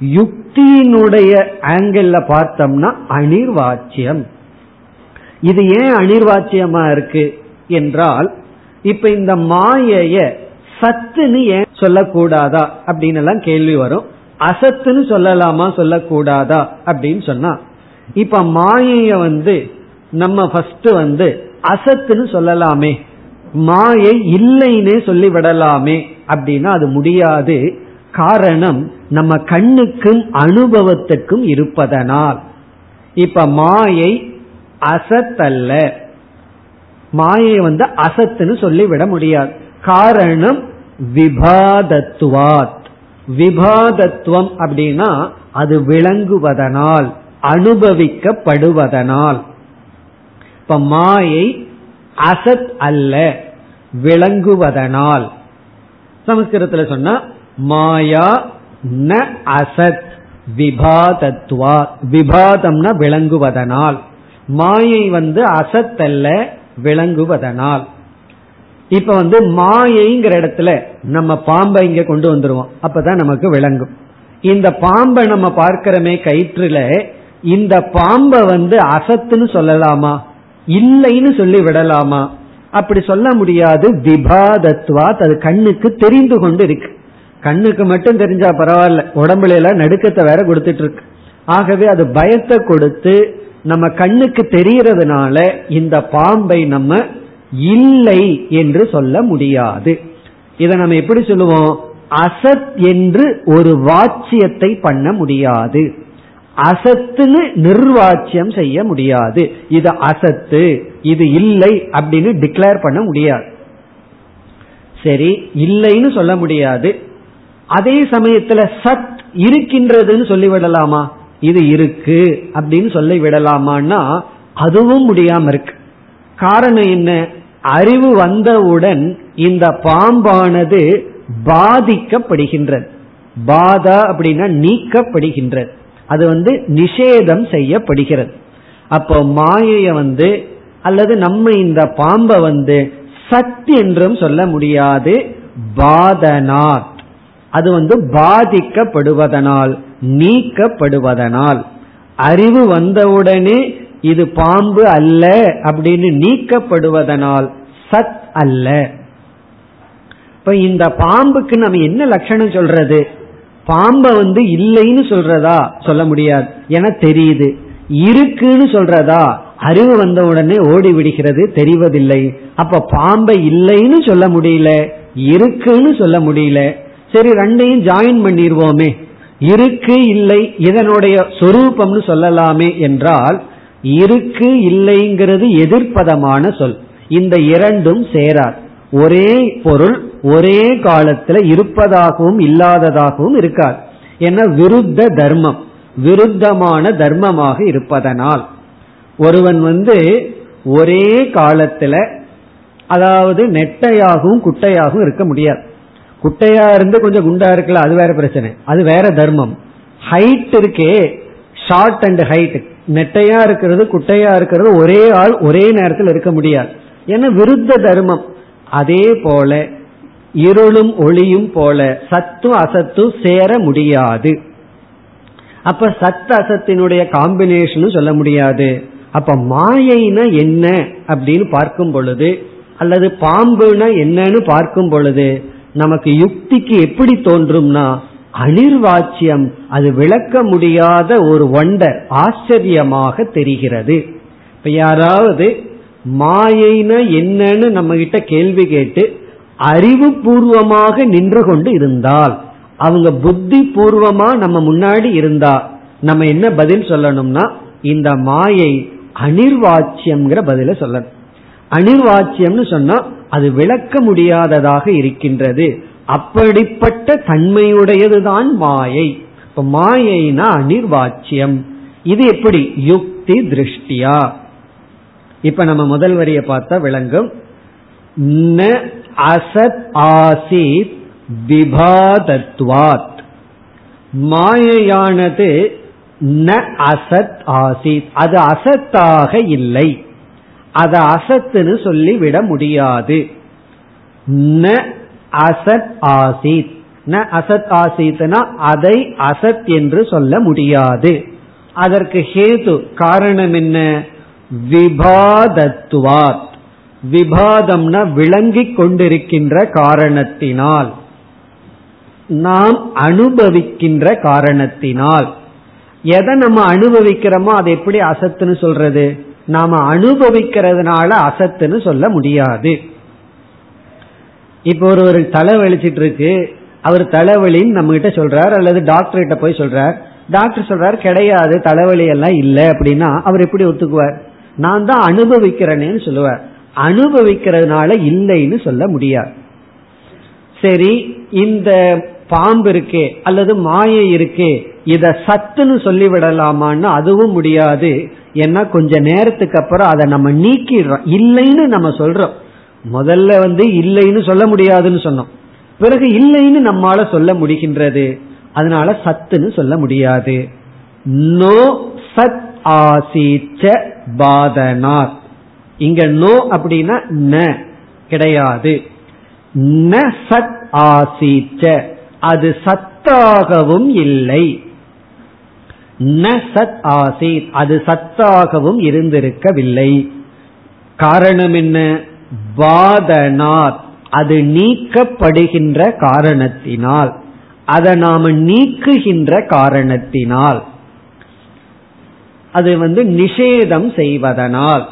யுக்தியினுடைய ஆங்கிள் பார்த்தோம்னா அனிர்வாச்சியம். இது ஏன் அனிர்வாச்சியமா இருக்கு என்றால் இப்ப இந்த மாயைய சத்துன்னு ஏன் சொல்லக்கூடாதா அப்படின்னு எல்லாம் கேள்வி வரும். அசத்துன்னு சொல்லலாமா சொல்லக்கூடாதா அப்படின்னு சொன்னா இப்ப மாயைய வந்து நம்ம ஃபர்ஸ்ட் வந்து அசத்துன்னு சொல்லலாமே. மாயை இல்லைன்னே சொல்லி விடலாமே அப்படின்னா அது முடியாது. காரணம் நம்ம கண்ணுக்கும் அனுபவத்துக்கும் இருப்பதனால். இப்ப மாயை அசத்தல்ல. மாயை வந்து அசத்துன்னு சொல்லிவிட முடியாது. காரணம் விபாதத்துவாத். விபாதத்துவம் அப்படின்னா அது விளங்குவதனால் அனுபவிக்கப்படுவதனால். இப்ப மாயை அசத் அல்ல விளங்குவதனால். சமஸ்கிருதத்துல சொன்னா மாயா ந அசத் விபாதத்வா விபாதம்னா விளங்குவதனால். மாயை வந்து அசத் அல்ல விளங்குவதனால். இப்ப வந்து மாயைங்கிற இடத்துல நம்ம பாம்பை இங்க கொண்டு வந்துருவோம். அப்பதான் நமக்கு விளங்கும். இந்த பாம்பை நம்ம பார்க்கிறோமே கயிற்றுல இந்த பாம்பை வந்து அசத்துன்னு சொல்லலாமா? இல்லைன்னு சொல்லி விடலாமா? அப்படி சொல்ல முடியாது. விபாதத்வா அது கண்ணுக்கு தெரிந்து கொண்டு இருக்கு. கண்ணுக்கு மட்டும் தெரிஞ்சா பரவாயில்ல. உடம்புல எல்லாம் நடுக்கத்தை வேற கொடுத்துட்டு இருக்கு ஆகவே அது பயத்தை கொடுத்து நம்ம கண்ணுக்கு தெரியறதுனால இந்த பாம்பை நம்ம இல்லை என்று சொல்ல முடியாது. இதை நம்ம எப்படி சொல்லுவோம்? அசத் என்று ஒரு வாச்சியத்தை பண்ண முடியாது. அசத்துன்னு நிர்வாச்சியம் செய்ய முடியாது. இது அசத்து இது இல்லை அப்படின்னு டிக்ளேர் பண்ண முடியாது. சரி இல்லைன்னு சொல்ல முடியாது. அதே சமயத்துல சத் இருக்கின்றதுன்னு சொல்லிவிடலாமா இது இருக்கு அப்படின்னு சொல்லி விடலாமான்னா அதுவும் முடியாம இருக்கு. காரணம் என்ன? அறிவு வந்தவுடன் இந்த பாம்பானது பாதிக்கப்படுகின்றது. பாதா அப்படின்னா நீக்கப்படுகின்றது. அது வந்து நிஷேதம் செய்யப்படுகிறது. அப்போ மாயைய வந்து அல்லது நம்ம இந்த பாம்பை வந்து சத் என்றும் சொல்ல முடியாது பாதனாத். அது வந்து பாதிக்கப்படுவதனால் நீக்கப்படுவதனால். அறிவு வந்தவுடனே இது பாம்பு அல்ல அப்படின்னு நீக்கப்படுவதனால் சத் அல்ல. இப்ப இந்த பாம்புக்கு நம்ம என்ன லட்சணம் சொல்றது? பாம்பை வந்து இல்லைன்னு சொல்றதா சொல்ல முடியாது. என தெரியுது. இருக்குன்னு சொல்றதா? அறிவு வந்த உடனே ஓடி விடுகிறது தெரிவதில்லை. அப்ப பாம்பை இல்லைன்னு சொல்ல முடியல. இருக்குன்னு சொல்ல முடியல. சரி ரெண்டையும் ஜாயின் பண்ணிடுவோமே இருக்கு இல்லை இதனுடைய சொரூபம்னு சொல்லலாமே என்றால் இருக்கு இல்லைங்கிறது எதிர்ப்பதமான சொல். இந்த இரண்டும் சேரார். ஒரே பொருள் ஒரே காலத்துல இருப்பதாகவும் இல்லாததாகவும் இருக்காது ஏன்னா விருத்த தர்மம். விருத்தமான தர்மமாக இருப்பதனால். ஒருவன் வந்து ஒரே காலத்துல அதாவது நெட்டையாகவும் குட்டையாகவும் இருக்க முடியாது. குட்டையா இருந்து கொஞ்சம் குண்டா இருக்கல அது வேற பிரச்சனை. அது வேற தர்மம். ஹைட் இருக்கே. ஷார்ட் அண்ட் ஹைட் நெட்டையா இருக்கிறது குட்டையா இருக்கிறது ஒரே ஆள் ஒரே நேரத்தில் இருக்க முடியாது. ஏன்னா விருத்த தர்மம். அதே போல இருளும் ஒளியும் போல சத்து அசத்து சேர முடியாது. அப்ப சத் அசத்தினுடைய காம்பினேஷனும் சொல்ல முடியாது. அப்ப மாயைனா என்ன அப்படின்னு பார்க்கும் பொழுது அல்லது பாம்புனா என்னன்னு பார்க்கும் பொழுது நமக்கு யுக்திக்கு எப்படி தோன்றும்னா அனிர்வாச்சியம் அது விளக்க முடியாத ஒரு ஒண்டர் ஆச்சரியமாக தெரிகிறது. இப்ப யாராவது மாயைனா என்னன்னு நம்ம கிட்ட கேள்வி கேட்டு அறிவு பூர்வமாக நின்று கொண்டு இருந்தால் அவங்க புத்தி பூர்வமா நம்ம முன்னாடி இருந்தா நம்ம என்ன பதில் சொல்லணும்னா இந்த மாயை அனிர்வாச்சியம்ங்கிற பதில சொல்லணும். அனிர்வாச்சியம்னு சொன்னா அது விளக்க முடியாததாக இருக்கின்றது. அப்படிப்பட்ட தன்மையுடையதுதான் மாயை. இப்ப மாயைனா அனிர்வாச்சியம். இது எப்படி? யுக்தி திருஷ்டியா. இப்ப நம்ம முதல் வரிய பார்த்தா விளங்கும். அசத் ஆசீத் விபாதத்வாத். மாயையானது ந அசத் ஆசித். அது அசத்தாக இல்லை. அதை அசத்துன்னு சொல்லிவிட முடியாது. ந அசத் ஆசித். ந அசத் ஆசித்னா அதை அசத் என்று சொல்ல முடியாது. அதற்கு ஹேது காரணம் என்ன? விபாதத்துவாத் விபாதம்னா விளங்கிக் கொண்டிருக்கின்ற காரணத்தினால். நாம் அனுபவிக்கின்ற காரணத்தினால். எதை நம்ம அனுபவிக்கிறோமோ அதை எப்படி அசத்துன்னு சொல்றது? நாம அனுபவிக்கிறதுனால அசத்துன்னு சொல்ல முடியாது. இப்போ ஒரு ஒரு தலை வலிச்சிட்டு இருக்கு அவர் தலைவலின்னு நம்ம கிட்ட சொல்றார் அல்லது டாக்டர் கிட்ட போய் சொல்றார். டாக்டர் சொல்றாரு கிடையாது தலைவலி எல்லாம் இல்லை அப்படின்னா அவர் எப்படி ஒத்துக்குவார்? நான் தான் அனுபவிக்கிறேன்னு சொல்லுவார். அனுபவிக்கிறதுனால இல்லைன்னு சொல்ல முடியாது. சரி இந்த பாம்பு இருக்கே அல்லது மாயை இருக்கே இத சத்துன்னு சொல்லி விடலாமான்னு அதுவும் முடியாது. ஏன்னா கொஞ்ச நேரத்துக்கு அப்புறம் அதை நம்ம நீக்கிடுறோம். இல்லைன்னு நம்ம சொல்றோம். முதல்ல வந்து இல்லைன்னு சொல்ல முடியாதுன்னு சொன்னோம். பிறகு இல்லைன்னு நம்மால சொல்ல முடிகின்றது. அதனால சத்துன்னு சொல்ல முடியாது. நோ சத் ஆசீச்ச பாதனாத் இங்க நோ அப்படின்னா ந கிடையாது. ந சத் ஆசீச்ச. அது சத்தாகவும் இல்லை. ந சத் ஆசீத். அது சத்தாகவும் இருந்திருக்கவில்லை. காரணம் என்ன? வாதனார் அது நீக்கப்படுகின்ற காரணத்தினால். அதை நாம நீக்குகின்ற காரணத்தினால். அது வந்து நிஷேதம் செய்வதனால்.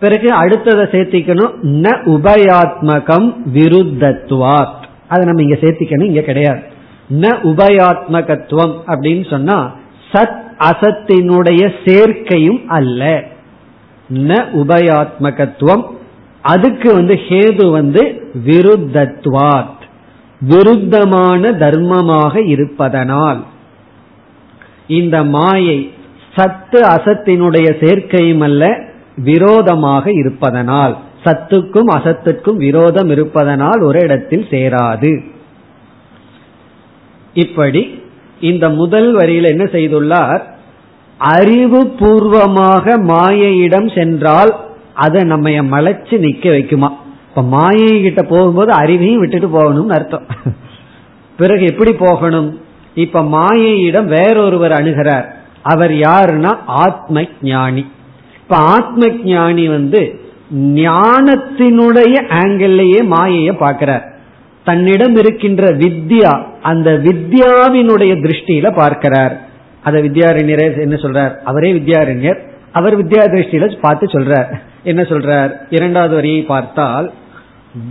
பிறகு அடுத்ததை சேர்த்திக்கணும். ந உபயாத்மகம் விருத்தத்துவாத். அதை நம்ம இங்க சேர்த்திக்கணும் இங்க கிடையாது. ந உபயாத்மகத்துவம் அப்படின்னு சொன்னா சத் அசத்தினுடைய சேர்க்கையும் அல்ல. ந உபயாத்மகத்துவம் அதுக்கு வந்து ஹேது வந்து விருத்தத்வாத் விருத்தமான தர்மமாக இருப்பதனால். இந்த மாயை சத்து அசத்தினுடைய சேர்க்கையும் அல்ல விரோதமாக இருப்பதனால் சத்துக்கும் அசத்துக்கும் விரோதம் இருப்பதனால் ஒரு இடத்தில் சேராது. இப்படி இந்த முதல் வரியில் என்ன செய்துள்ளார்? அறிவு பூர்வமாக மாயையிடம் சென்றால் அதை நம்ம மலைச்சு நிக்க வைக்குமா? இப்ப மாயை கிட்ட போகும்போது அறிவையும் விட்டுட்டு போகணும்னு அர்த்தம். பிறகு எப்படி போகணும்? இப்ப மாயையிடம் வேறொருவர் அணுகிறார். அவர் யாருன்னா? ஆத்ம ஞானி இப்ப ஆத்ம ஞானி வந்து ஞானத்தினுடைய ஆங்கிள்லயே மாயைய பார்க்கிறார். தன்னிடம் இருக்கின்ற வித்யா அந்த வித்யாவினுடைய திருஷ்டியில பார்க்கிறார். அத வித்யாரண்யர் என்ன சொல்றார்? அவரே வித்யாரண்யர். அவர் வித்யா திருஷ்டியில பார்த்து சொல்றார். என்ன சொல்றார்? இரண்டாவது வரியை பார்த்தால்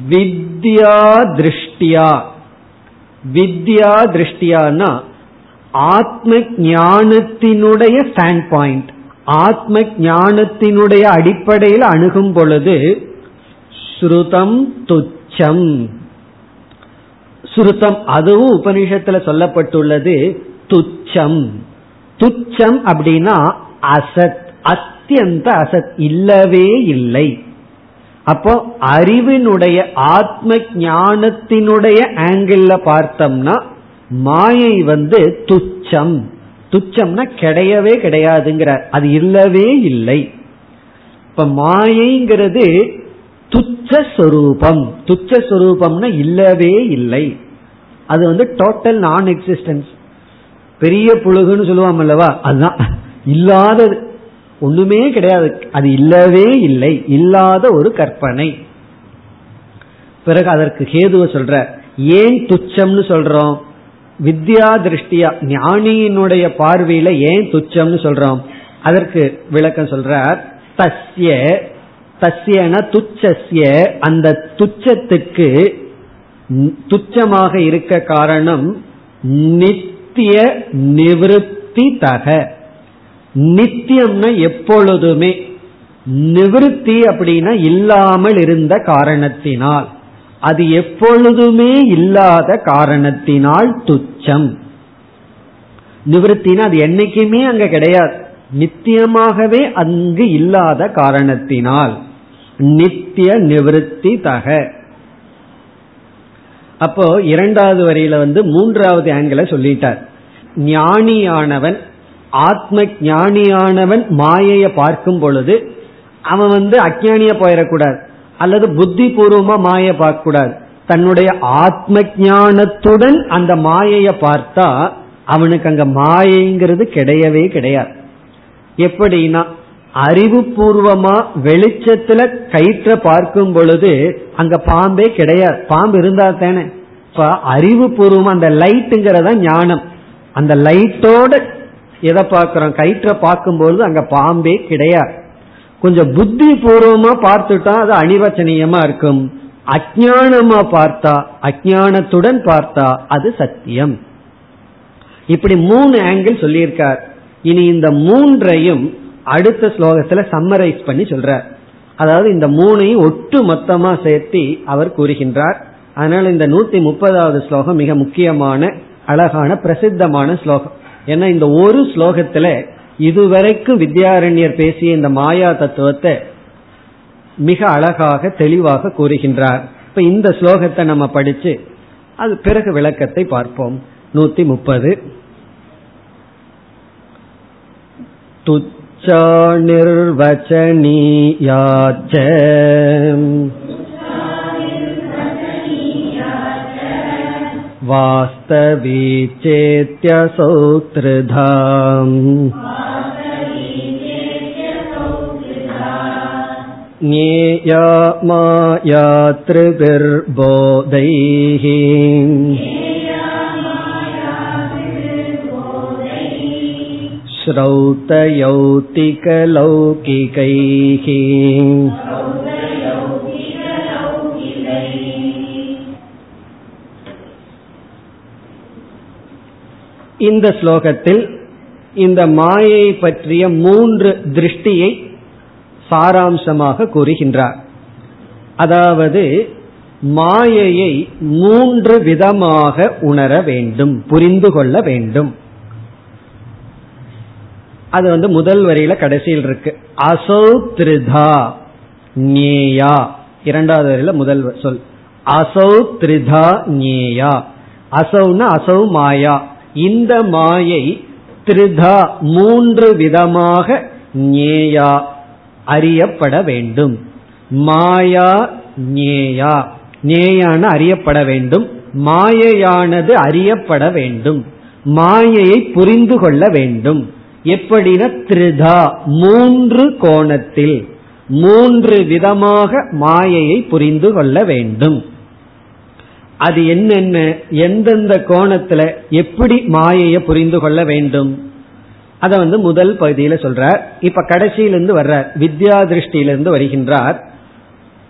வித்யா திருஷ்டியா வித்யா திருஷ்டியானா ஆத்ம ஞானத்தினுடைய ஸ்டாண்ட் பாயிண்ட் ஆத்ம ஞானத்தினுடைய அடிப்படையில் அணுகும் பொழுது ஸ்ருதம் துச்சம். ஸ்ருதம் அதுவும் உபனிஷத்துல சொல்லப்பட்டுள்ளது துச்சம். துச்சம் அப்படின்னா அசத் அத்தியந்த அசத் இல்லவே இல்லை. அப்போ அறிவினுடைய ஆத்ம ஞானத்தினுடைய ஆங்கிள் பார்த்தோம்னா மாயை வந்து துச்சம். துச்சம்னா கிடையவே கிடையாதுங்கிறார். அது இல்லவே இல்லை. இப்ப மாயைங்கிறது துச்சஸ்வரூபம் துச்சஸ்வரூபம்னா இல்லவே இல்லை. அது வந்து டோட்டல் நான் எக்ஸிஸ்டன்ஸ் பெரிய புழுகுன்னு சொல்லுவோம் அல்லவா? அதுதான். இல்லாதது. ஒண்ணுமே கிடையாது. அது இல்லவே இல்லை. இல்லாத ஒரு கற்பனை. பிறகு அதற்கு கேதுவ சொல்ற ஏன் துச்சம்னு சொல்றோம்? வித்யா திருஷ்டியா ஞானியினுடைய பார்வையில ஏன் துச்சம்னு சொல்றோம்? அதற்கு விளக்கம் சொல்றார் தஸ்ய தஸ்யன துச்சஸ்ய அந்த துச்சத்துக்கு துச்சமாக இருக்க காரணம் நித்திய நிவிருத்தி தக நித்தியம்னா எப்பொழுதுமே நிவிருத்தி அப்படின்னா இல்லாமல் இருந்த காரணத்தினால். அது எப்பொழுதுமே இல்லாத காரணத்தினால் துச்சம். நிவர்த்தினா அது என்னைக்குமே அங்க கிடையாது. நித்தியமாகவே அங்கு இல்லாத காரணத்தினால். நித்திய நிவர்த்தி தக. அப்போ இரண்டாவது வரியில வந்து மூன்றாவது ஆங்கில சொல்லிட்டார். ஞானியானவன் ஆத்ம ஞானியானவன் மாயைய பார்க்கும் பொழுது அவன் வந்து அஜானிய போயிடக்கூடாது. அல்லது புத்தி பூர்வமா மாய பார்க்க கூடாது தன்னுடைய ஆத்ம ஞானத்துடன் அந்த மாயைய பார்த்தா அவனுக்கு அங்க மாயைங்கிறது கிடையவே கிடையாது. எப்படின்னா அறிவுபூர்வமா வெளிச்சத்துல கயிற்ற பார்க்கும் பொழுது அங்க பாம்பே கிடையாது. பாம்பு இருந்தா தானே. இப்ப அறிவுபூர்வமா அந்த லைட்டுங்கிறத ஞானம். அந்த லைட்டோட எதை பார்க்கிறோம்? கயிற்ற பார்க்கும்பொழுது அங்க பாம்பே கிடையாது. கொஞ்சம் புத்தி பூர்வமா பார்த்துட்டா அது அணிவச்சனீயமா இருக்கும். அஜானமா பார்த்தா அஜானத்துடன் பார்த்தா அது சத்தியம். இப்படி மூணு ஆங்கிள் சொல்லியிருக்கார். இனி இந்த மூன்றையும் அடுத்த ஸ்லோகத்துல சம்மரைஸ் பண்ணி சொல்றார். அதாவது இந்த மூணையும் ஒட்டு மொத்தமா சேர்த்து அவர் கூறுகின்றார். அதனால இந்த நூத்தி முப்பதாவது ஸ்லோகம் மிக முக்கியமான அழகான பிரசித்தமான ஸ்லோகம். ஏன்னா இந்த ஒரு ஸ்லோகத்துல இதுவரைக்கும் வித்யாரண்யர் பேசிய இந்த மாயா தத்துவத்தை மிக அழகாக தெளிவாக கூறுகின்றார். இப்ப இந்த ஸ்லோகத்தை நம்ம படிச்சு அது பிறகு விளக்கத்தை பார்ப்போம். நூத்தி முப்பது. துச்சா वास्तविचेत्यसौतृधाम् ज्ञेया माया मायातृगुर्बोधैः श्रौतयौतिकलौकिकैः। இந்த ஸ்லோகத்தில் இந்த மாயை பற்றிய மூன்று திருஷ்டியை சாராம்சமாக கூறுகின்றார். அதாவது மாயையை மூன்று விதமாக உணர வேண்டும் புரிந்து கொள்ள வேண்டும். அது வந்து முதல் வரியில கடைசியில் இருக்கு. அசௌ திருதா ஞேயா. இரண்டாவது வரியில முதல் சொல். அசௌ திருதா ஞேயா. அசௌன்னா அசௌ மாயா. இந்த மாயை திருதா மூன்று விதமாக ஞேயா அறியப்பட வேண்டும். மாயா ஞேயா. ஞேயான அறியப்பட வேண்டும். மாயையானது அறியப்பட வேண்டும். மாயையை புரிந்து கொள்ள வேண்டும். எப்படின்னா திருதா மூன்று கோணத்தில் மூன்று விதமாக மாயையை புரிந்து கொள்ள வேண்டும். அது என்னென்ன எந்தெந்த கோணத்துல எப்படி மாயைய புரிந்து கொள்ள வேண்டும்? அத வந்து முதல் பகுதியில சொல்றார். இப்ப கடைசியிலிருந்து வர்றார். வித்யா திருஷ்டியிலிருந்து வருகின்றார்.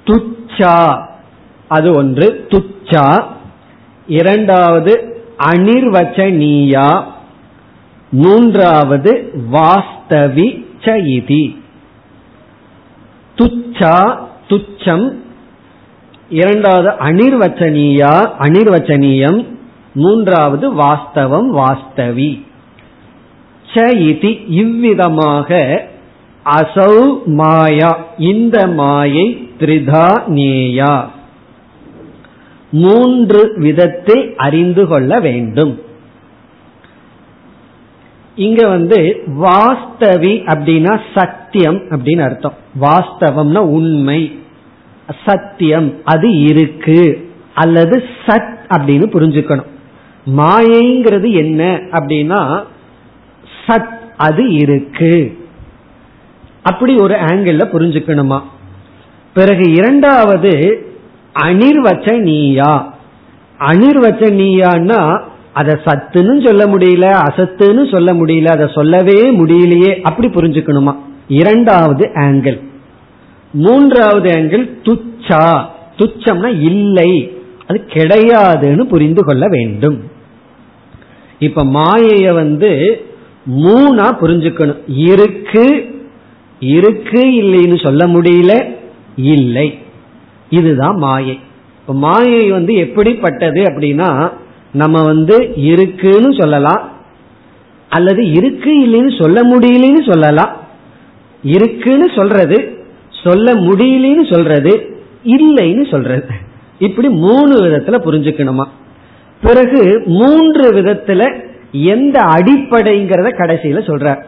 துச்சா அது ஒன்று. துச்சா. இரண்டாவது அனிர்வச்சனீயா மூன்றாவது வாஸ்தவி சயிதி துச்சா துச்சம் இரண்டாவது அனிர்வச்சனீயா அனிர்வச்சனீயம். மூன்றாவது வாஸ்தவம் வாஸ்தவி. ச இதி இவ்விதமாக அசௌ மாயா இந்த மாயை திரிதா நேயா. மூன்று விதத்தை அறிந்து கொள்ள வேண்டும். இங்க வந்து வாஸ்தவி அப்படின்னா சத்தியம் அப்படின்னு அர்த்தம். வாஸ்தவம்னா உண்மை. சத்தியம் அது இருக்கு. அல்லது சத் அப்படின்னு புரிஞ்சுக்கணும். மாயைங்கிறது என்ன அப்படின்னா சத் அது இருக்கு. அப்படி ஒரு ஆங்கிள் புரிஞ்சுக்கணுமா? பிறகு இரண்டாவது அனிர்வச்சனீயா அனிர்வச்சனீயான்னா அதை சத்துன்னு சொல்ல முடியல அசத்துன்னு சொல்ல முடியல அதை சொல்லவே முடியலையே அப்படி புரிஞ்சுக்கணுமா? இரண்டாவது ஆங்கிள் மூன்றாவது ஆங்கிள் துச்சா. துச்சம்னா இல்லை. அது கிடையாதுன்னு புரிந்து கொள்ள வேண்டும். இப்ப மாயைய வந்து மூணா புரிஞ்சுக்கணும். இருக்கு இருக்கு இல்லைன்னு சொல்ல முடியல இல்லை. இதுதான் மாயை. இப்ப மாயை வந்து எப்படிப்பட்டது அப்படின்னா நம்ம வந்து இருக்குன்னு சொல்லலாம். அல்லது இருக்கு இல்லைன்னு சொல்ல முடியலன்னு சொல்லலாம். இருக்குன்னு சொல்றது சொல்ல முடியலன்னு சொல்றது இல்லைன்னு சொல்றது. இப்படி மூணு விதத்துல புரிஞ்சுக்கணுமா? பிறகு மூன்று விதத்துல எந்த அடிப்படைங்கிறத கடைசியில சொல்ற.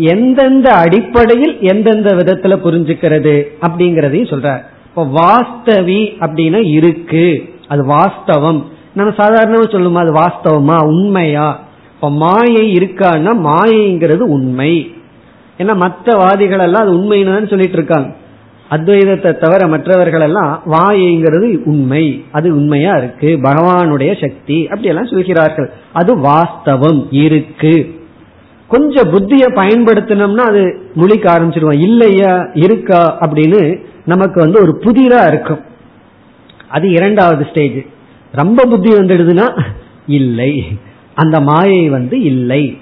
எந்தெந்த அடிப்படையில் எந்தெந்த விதத்துல புரிஞ்சுக்கிறது அப்படிங்கறதையும் சொல்ற. இப்ப வாஸ்தவி அப்படின்னா இருக்கு. அது வாஸ்தவம். நம்ம சாதாரணமா சொல்லுமா? அது வாஸ்தவமா? உண்மையா? இப்ப மாயை இருக்கான்னா மாயைங்கிறது உண்மை. ஏன்னா மற்ற வாதிகள் எல்லாம் அது உண்மைன்னு சொல்லிட்டு இருக்காங்க. அத்வைதத்தை தவிர மற்றவர்கள் எல்லாம் வாயைங்கிறது உண்மை. அது உண்மையா இருக்கு. பகவானுடைய சக்தி. அப்படி எல்லாம் சொல்கிறார்கள். அது வாஸ்தவம். இருக்கு. கொஞ்சம் புத்திய பயன்படுத்தினோம்னா அது முழிக்க ஆரம்பிச்சிருவோம். இல்லையா? இருக்கா? அப்படின்னு நமக்கு வந்து ஒரு புதிரா இருக்கும். அது இரண்டாவது ஸ்டேஜ் ரொம்ப புத்தி வந்துடுதுன்னா இல்லை. அந்த மாயை வந்து இல்லை.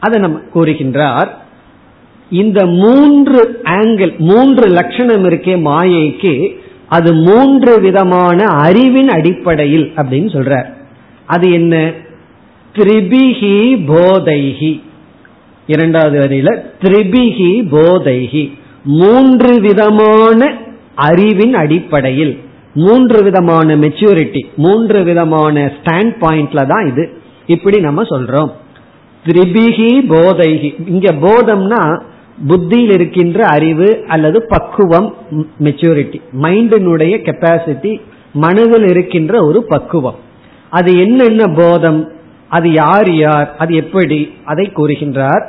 அதை நம்ம கூறுகின்றார். இந்த மூன்று ஆங்கிள் மூன்று லட்சணம் இருக்கே மாயைக்கு அது மூன்று விதமான அறிவின் அடிப்படையில் அப்படின்னு சொல்றார். அது என்ன? திரிபிகி போதைகி இரண்டாவது வரியில திரிபிகி போதைகி மூன்று விதமான அறிவின் அடிப்படையில் மூன்று விதமான மெச்சூரிட்டி மூன்று விதமான ஸ்டாண்ட் பாயிண்ட்ல தான் இது. இப்படி நம்ம சொல்றோம். திரிபிகி போதைகி இங்க போதம்னா புத்தியில் இருக்கின்ற அறிவு அல்லது பக்குவம் மெச்சூரிட்டி மைண்டினுடைய கெப்பாசிட்டி மனதில் இருக்கின்ற ஒரு பக்குவம். அது என்னென்ன போதம் அது யார் யார் அது எப்படி அதை கூறுகின்றார்.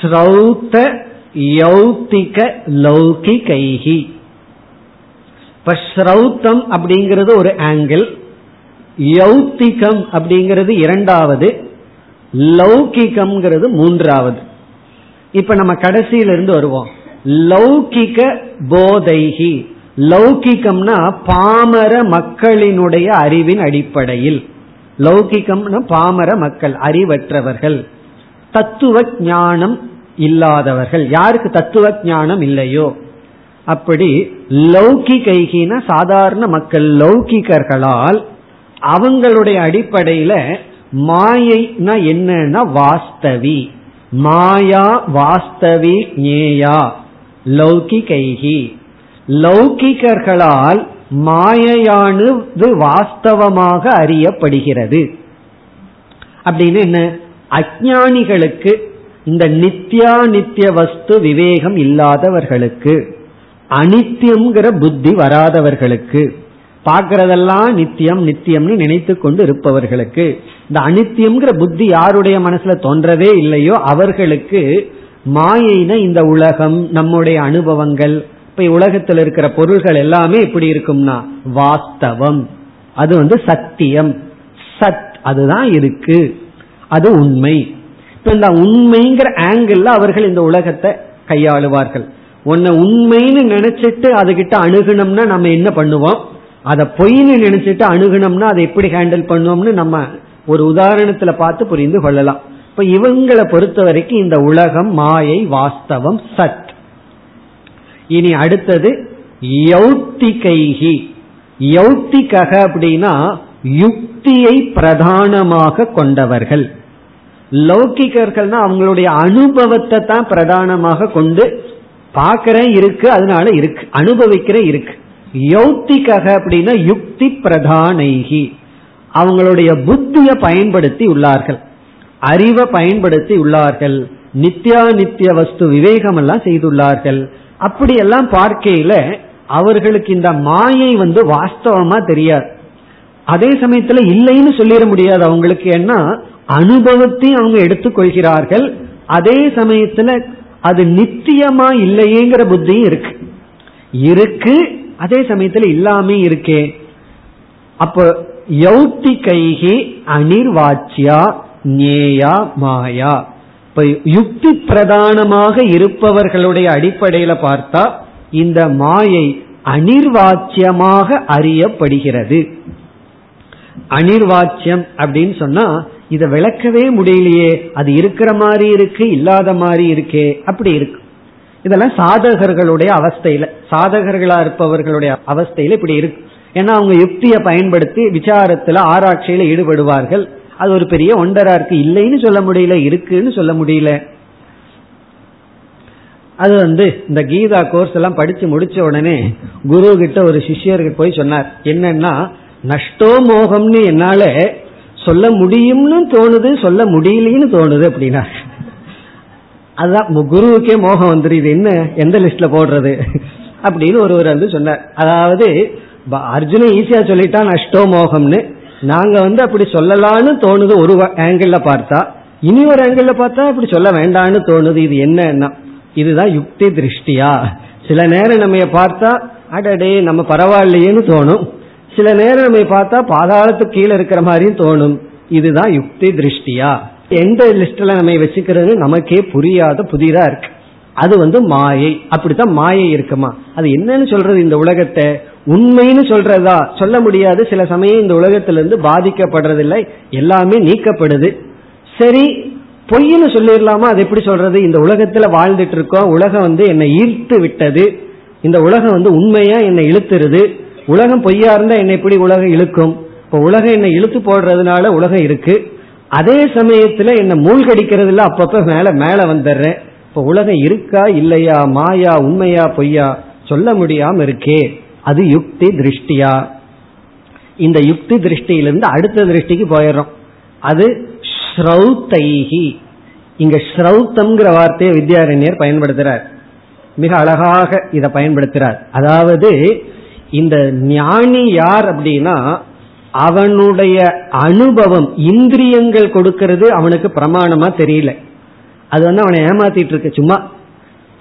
ஸ்ரௌத்த யௌத்திக லௌகிகைகி இப்ப ஸ்ரௌத்தம் அப்படிங்கிறது ஒரு ஆங்கிள் யௌத்திகம் அப்படிங்கிறது இரண்டாவது. லௌகிகம்ங்கிறது மூன்றாவது. இப்ப நம்ம கடைசியிலிருந்து வருவோம். லௌகிக போதைகி லௌகிகம்னா பாமர மக்களினுடைய அறிவின் அடிப்படையில். லௌகிகம்னா பாமர மக்கள் அறிவற்றவர்கள். தத்துவ ஞானம் இல்லாதவர்கள். யாருக்கு தத்துவ ஞானம் இல்லையோ? அப்படி லௌகிகைகின சாதாரண மக்கள் லௌகிகர்களால் அவங்களுடைய அடிப்படையில மாயைனா என்னன்னா வாஸ்தவி. மாயா வாஸ்தவி ஞேயா லௌகிகைகி லௌகிகர்களால் மாயையானது வாஸ்தவமாக அறியப்படுகிறது. அப்படின்னு என்ன? அஜானிகளுக்கு இந்த நித்யா நித்திய வஸ்து விவேகம் இல்லாதவர்களுக்கு அனித்தியம்ங்கிற புத்தி வராதவர்களுக்கு பார்க்கறதெல்லாம் நித்தியம் நித்தியம்னு நினைத்து கொண்டு இருப்பவர்களுக்கு. இந்த அனித்தியம்ங்கிற புத்தி யாருடைய மனசுல தோன்றதே இல்லையோ அவர்களுக்கு மாயின இந்த உலகம் நம்முடைய அனுபவங்கள் இப்ப உலகத்தில் இருக்கிற பொருள்கள் எல்லாமே எப்படி இருக்கும்னா வாஸ்தவம். அது வந்து சத்தியம். சத் அதுதான் இருக்கு. அது உண்மை. இப்ப இந்த உண்மைங்கிற ஆங்கிள் அவர்கள் இந்த உலகத்தை கையாளுவார்கள். உன்னை உண்மைன்னு நினைச்சிட்டு அதுகிட்ட அணுகணும்னா நம்ம என்ன பண்ணுவோம்? அதை பொய்னு நினைச்சிட்டு அணுகணும்னா அதை எப்படி ஹேண்டில் பண்ணுவோம்னு நம்ம ஒரு உதாரணத்துல பார்த்து புரிந்து கொள்ளலாம். இப்ப இவங்களை பொறுத்த வரைக்கும் இந்த உலகம் மாயை வாஸ்தவம் சத். இனி அடுத்தது யௌத்திகைகி யௌத்திகக அப்படின்னா யுக்தியை பிரதானமாக கொண்டவர்கள். லௌகிகர்கள்னா அவங்களுடைய அனுபவத்தை தான் பிரதானமாக கொண்டு பார்க்கிறேன் இருக்கு அதனால இருக்கு அனுபவிக்கிறேன் இருக்கு. யௌத்திகக அப்படின்னா யுக்தி பிரதானைகி. அவங்களுடைய புத்தியை பயன்படுத்தி உள்ளார்கள். அறிவை பயன்படுத்தி உள்ளார்கள். நித்யா நித்திய வஸ்து விவேகம் எல்லாம் செய்துள்ளார்கள். அப்படியெல்லாம் பார்க்கையில அவர்களுக்கு இந்த மாயை வந்து வாஸ்தவமா தெரியாது. அதே சமயத்துல இல்லைன்னு சொல்லிட முடியாது. அவங்களுக்கு என்ன? அனுபவத்தையும் அவங்க எடுத்துக்கொள்கிறார்கள் அதே சமயத்துல அது நித்தியமா இல்லையேங்கிற புத்தியும் இருக்கு. இருக்கு அதே சமயத்துல இல்லாமே இருக்கே. அப்போ யௌத்தி கைகி அனிர்வாச்சியா நேயா மாயா. இப்ப யுக்தி பிரதானமாக இருப்பவர்களுடைய அடிப்படையில பார்த்தா இந்த மாயை அனிர்வாச்சியமாக அறியப்படுகிறது. அனிர்வாச்சியம் அப்படின்னு சொன்னா இதை விளக்கவே முடியலையே. அது இருக்கிற மாதிரி இருக்கு இல்லாத மாதிரி இருக்கே. அப்படி இருக்கு. இதெல்லாம் சாதகர்களுடைய அவஸ்தையில. சாதகர்களா இருப்பவர்களுடைய அவஸ்தையில இப்படி இருக்கு. ஏன்னா அவங்க யுக்தியை பயன்படுத்தி விசாரத்துல ஆராய்ச்சியில ஈடுபடுவார்கள். அது ஒரு பெரிய ஒண்டரா இருக்கு. இல்லைன்னு சொல்ல முடியல இருக்குன்னு சொல்ல முடியல. அது வந்து இந்த கீதா கோர்ஸ் எல்லாம் படிச்சு முடிச்ச உடனே குரு கிட்ட ஒரு சிஷ்யருக்கு போய் சொன்னார். என்னன்னா நஷ்டோ மோகம்னு என்னால சொல்ல முடியும்னு தோணுது சொல்ல முடியலன்னு தோணுது அப்படின்னா அதுதான் குருவுக்கே மோகம் வந்துரு இது என்ன? எந்த லிஸ்ட்ல போடுறது? அப்படின்னு ஒருவர் வந்து சொன்னார். அதாவது அர்ஜுன ஈஸியா சொல்லிட்டான் அஷ்டோ மோகம்னு நாங்க வந்து அப்படி சொல்லலான்னு தோணுது ஒரு ஆங்கிள் பார்த்தா. இனி ஒரு ஆங்கிள் பார்த்தா அப்படி சொல்ல வேண்டாம்னு தோணுது. இது என்னன்னா இதுதான் யுக்தி திருஷ்டியா. சில நேரம் நம்ம பார்த்தா அடடே நம்ம பரவாயில்லையேன்னு தோணும். சில நேரம் நம்ம பார்த்தா பாதாளத்துக்கு கீழே இருக்கிற மாதிரியும் தோணும். இதுதான் யுக்தி திருஷ்டியா. எந்த லிஸ்ட்ல நம்ம வச்சுக்கிறது நமக்கே புரியாத புதிதா இருக்கு. அது வந்து மாயை. அப்படித்தான் மாயை இருக்குமா? அது என்னன்னு சொல்றது இந்த உலகத்தை? உண்மைன்னு சொல்றதா? சொல்ல முடியாது. சில சமயம் இந்த உலகத்திலிருந்து பாதிக்கப்படுறதில்லை. எல்லாமே நீக்கப்படுது. சரி பொய்ன்னு சொல்லிடலாமா? அது எப்படி சொல்றது? இந்த உலகத்துல வாழ்ந்துட்டு இருக்கோம். உலகம் வந்து என்னை ஈர்த்து விட்டது. இந்த உலகம் வந்து உண்மையா என்னை இழுத்துருது. உலகம் பொய்யா இருந்தா என்னை எப்படி உலகம் இழுக்கும்? இப்ப உலகம் என்னை இழுத்து போடுறதுனால உலகம் இருக்கு. அதே சமயத்துல என்ன மூழ்கடிக்கிறதுல அப்பப்ப மேல மேல வந்துடுறேன். இப்ப உலகம் இருக்கா இல்லையா மாயா உண்மையா பொய்யா சொல்ல முடியாம இருக்கே. அது யுக்தி திருஷ்டியா? இந்த யுக்தி திருஷ்டியிலிருந்து அடுத்த திருஷ்டிக்கு போயிடுறோம். அது ஸ்ரௌத்தைஹி. இங்க ஸ்ரௌத்தம்ங்கிற வார்த்தையை வித்யாரண்யர் பயன்படுத்துறார். மிக அழகாக இதை பயன்படுத்துறார். அதாவது இந்த ஞானி யார் அப்படின்னா அவனுடைய அனுபவம் இந்திரியங்கள் கொடுக்கிறது அவனுக்கு பிரமாணமா தெரியல. அது வந்து அவனை ஏமாத்திட்டு இருக்கு சும்மா.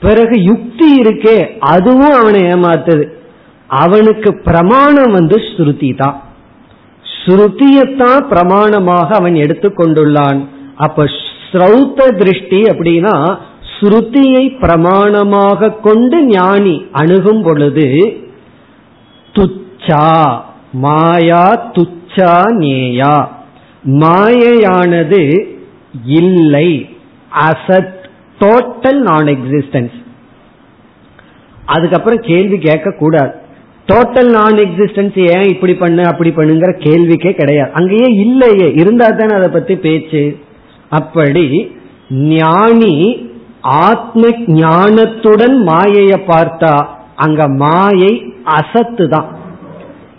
பிறகு யுக்தி இருக்கே அதுவும் அவனை ஏமாத்துது. அவனுக்கு பிரமாணம் வந்து ஸ்ருதி தான். ஸ்ருதியத்தான் பிரமாணமாக அவன் எடுத்துக்கொண்டுள்ளான் அப்ப ஸ்ரௌத்த திருஷ்டி அப்படின்னா ஸ்ருதியை பிரமாணமாக கொண்டு ஞானி அணுகும் பொழுது துச்சா மாயா துச்சா நேயா. மாயையானது இல்லை. அசத் டோட்டல் நான் எக்ஸிஸ்டன்ஸ் அதுக்கப்புறம் கேள்வி கேட்க கூடாது டோட்டல் நான் எக்ஸிஸ்டன்ஸ் ஏன் இப்படி பண்ணு அப்படி பண்ணுங்கிற கேள்விக்கே கிடையாது. அங்கேயே இல்லையே. இருந்தா தானே அதை பத்தி பேச்சு. அப்படி ஞானி ஆத்ம ஞானத்துடன் மாயைய பார்த்தா அங்க மாயை அசத்து தான்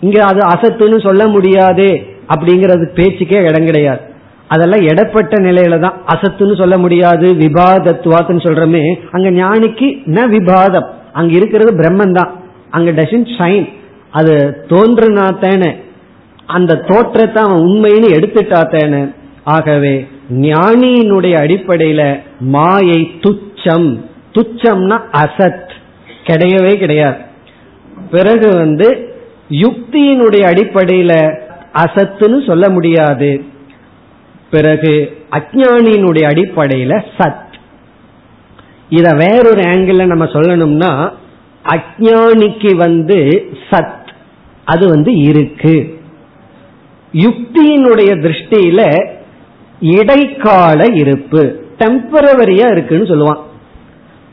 இங்க அது அசத்துன்னு சொல்ல முடியாது அப்படிங்கறது பேச்சுக்கே இடம் கிடையாது. அதெல்லாம் எடப்பட்ட நிலையில தான் அசத்துன்னு சொல்ல முடியாது விவாதத்துவாத்துன்னு சொல்றமே அங்க ஞானிக்கு ந விவாதம் அங்க இருக்கிறது பிரம்மன் தான் அங்க டசன் ஷைன் அது தோன்றுனாத்தேன. அந்த தோற்றத்தை அவன் உண்மைன்னு எடுத்துட்டாத்தேன. ஆகவே ஞானியினுடைய அடிப்படையில மாயை துச்சம். துச்சம்னா அசத் கிடையவே கிடையாது. பிறகு வந்து யுக்தியினுடைய அடிப்படையில அசத்துன்னு சொல்ல முடியாது. பிறகு அஜானியினுடைய அடிப்படையில சத். இத வேறொரு ஆங்கிள் நம்ம சொல்லணும்னா அஜானிக்கு வந்து சத் அது வந்து இருக்கு. யுக்தியினுடைய திருஷ்டியில இடைக்கால இருப்பு டெம்பரவரியா இருக்குன்னு சொல்லுவான்.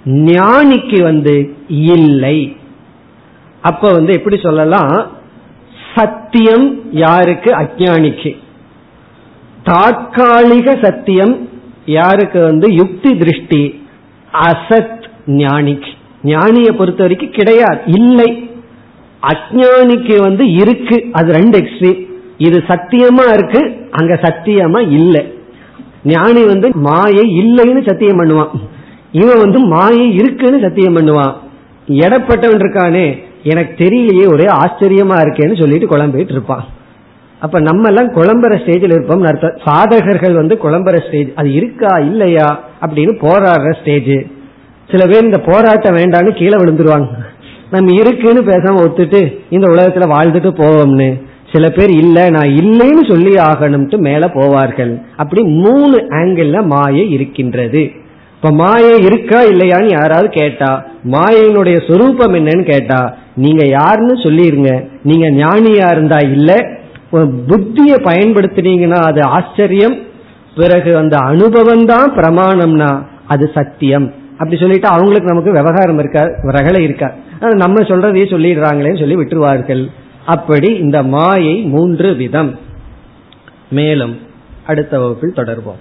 ஞானிக்கு வந்து இல்லை. அப்ப வந்து எப்படி சொல்லலாம்? சத்தியம் யாருக்கு? அஜானிக்கு. தாற்காலிக சத்தியம் யாருக்கு வந்து? யுக்தி திருஷ்டி அசத் ஞானிக்கு. ஞானிய பொறுத்த வரைக்கும் கிடையாது இல்லை. அஜானிக்கு வந்து இருக்கு அது ரெண்டு எக்ஸ்ட்ரீம் இது சத்தியமா இருக்கு அங்க சத்தியமா இல்லை. ஞானி வந்து மாயை இல்லைன்னு சத்தியம் பண்ணுவான். இவன் வந்து மாயை இருக்குன்னு சத்தியம் பண்ணுவான். எடப்பட்டவன் இருக்கானே எனக்கு தெரியலையே ஒரே ஆச்சரியமா இருக்கேன்னு சொல்லிட்டு குழம்பிட்டு இருப்பான். அப்ப நம்ம எல்லாம் குழம்புற ஸ்டேஜில் இருப்போம் அர்த்தம். சாதகர்கள் வந்து குழம்புற ஸ்டேஜ் அது இருக்கா இல்லையா அப்படின்னு போராடுற ஸ்டேஜ் சில பேர் இந்த போராட்டம் வேண்டாம்னு கீழே விழுந்துருவாங்க. நம்ம இருக்குன்னு பேசாம ஒத்துட்டு இந்த உலகத்துல வாழ்ந்துட்டு போவோம்னு. சில பேர் இல்ல நான் இல்லைன்னு சொல்லி ஆகணும்ட்டு மேல போவார்கள். அப்படி மூணு ஆங்கிள் மாயை இருக்கின்றது. இப்ப மாயை இருக்கா இல்லையான்னு யாராவது கேட்டா மாயையினுடைய சொரூபம் என்னன்னு கேட்டா நீங்க யாருன்னு சொல்லிருங்க. நீங்க ஞானியா இருந்தா இல்ல. புத்திய பயன்படுத்தினீங்கன்னா அது ஆச்சரியம். பிறகு அந்த அனுபவம் தான் பிரமாணம்னா அது சத்தியம். அப்படி சொல்லிட்டு அவங்களுக்கு நமக்கு விவகாரம் இருக்கா ரகலை இருக்கா? நம்ம சொல்றதையே சொல்லிடுறாங்களேன்னு சொல்லி விட்டுருவார்கள். அப்படி இந்த மாயை மூன்று விதம். மேலும் அடுத்த வகுப்பில் தொடர்போம்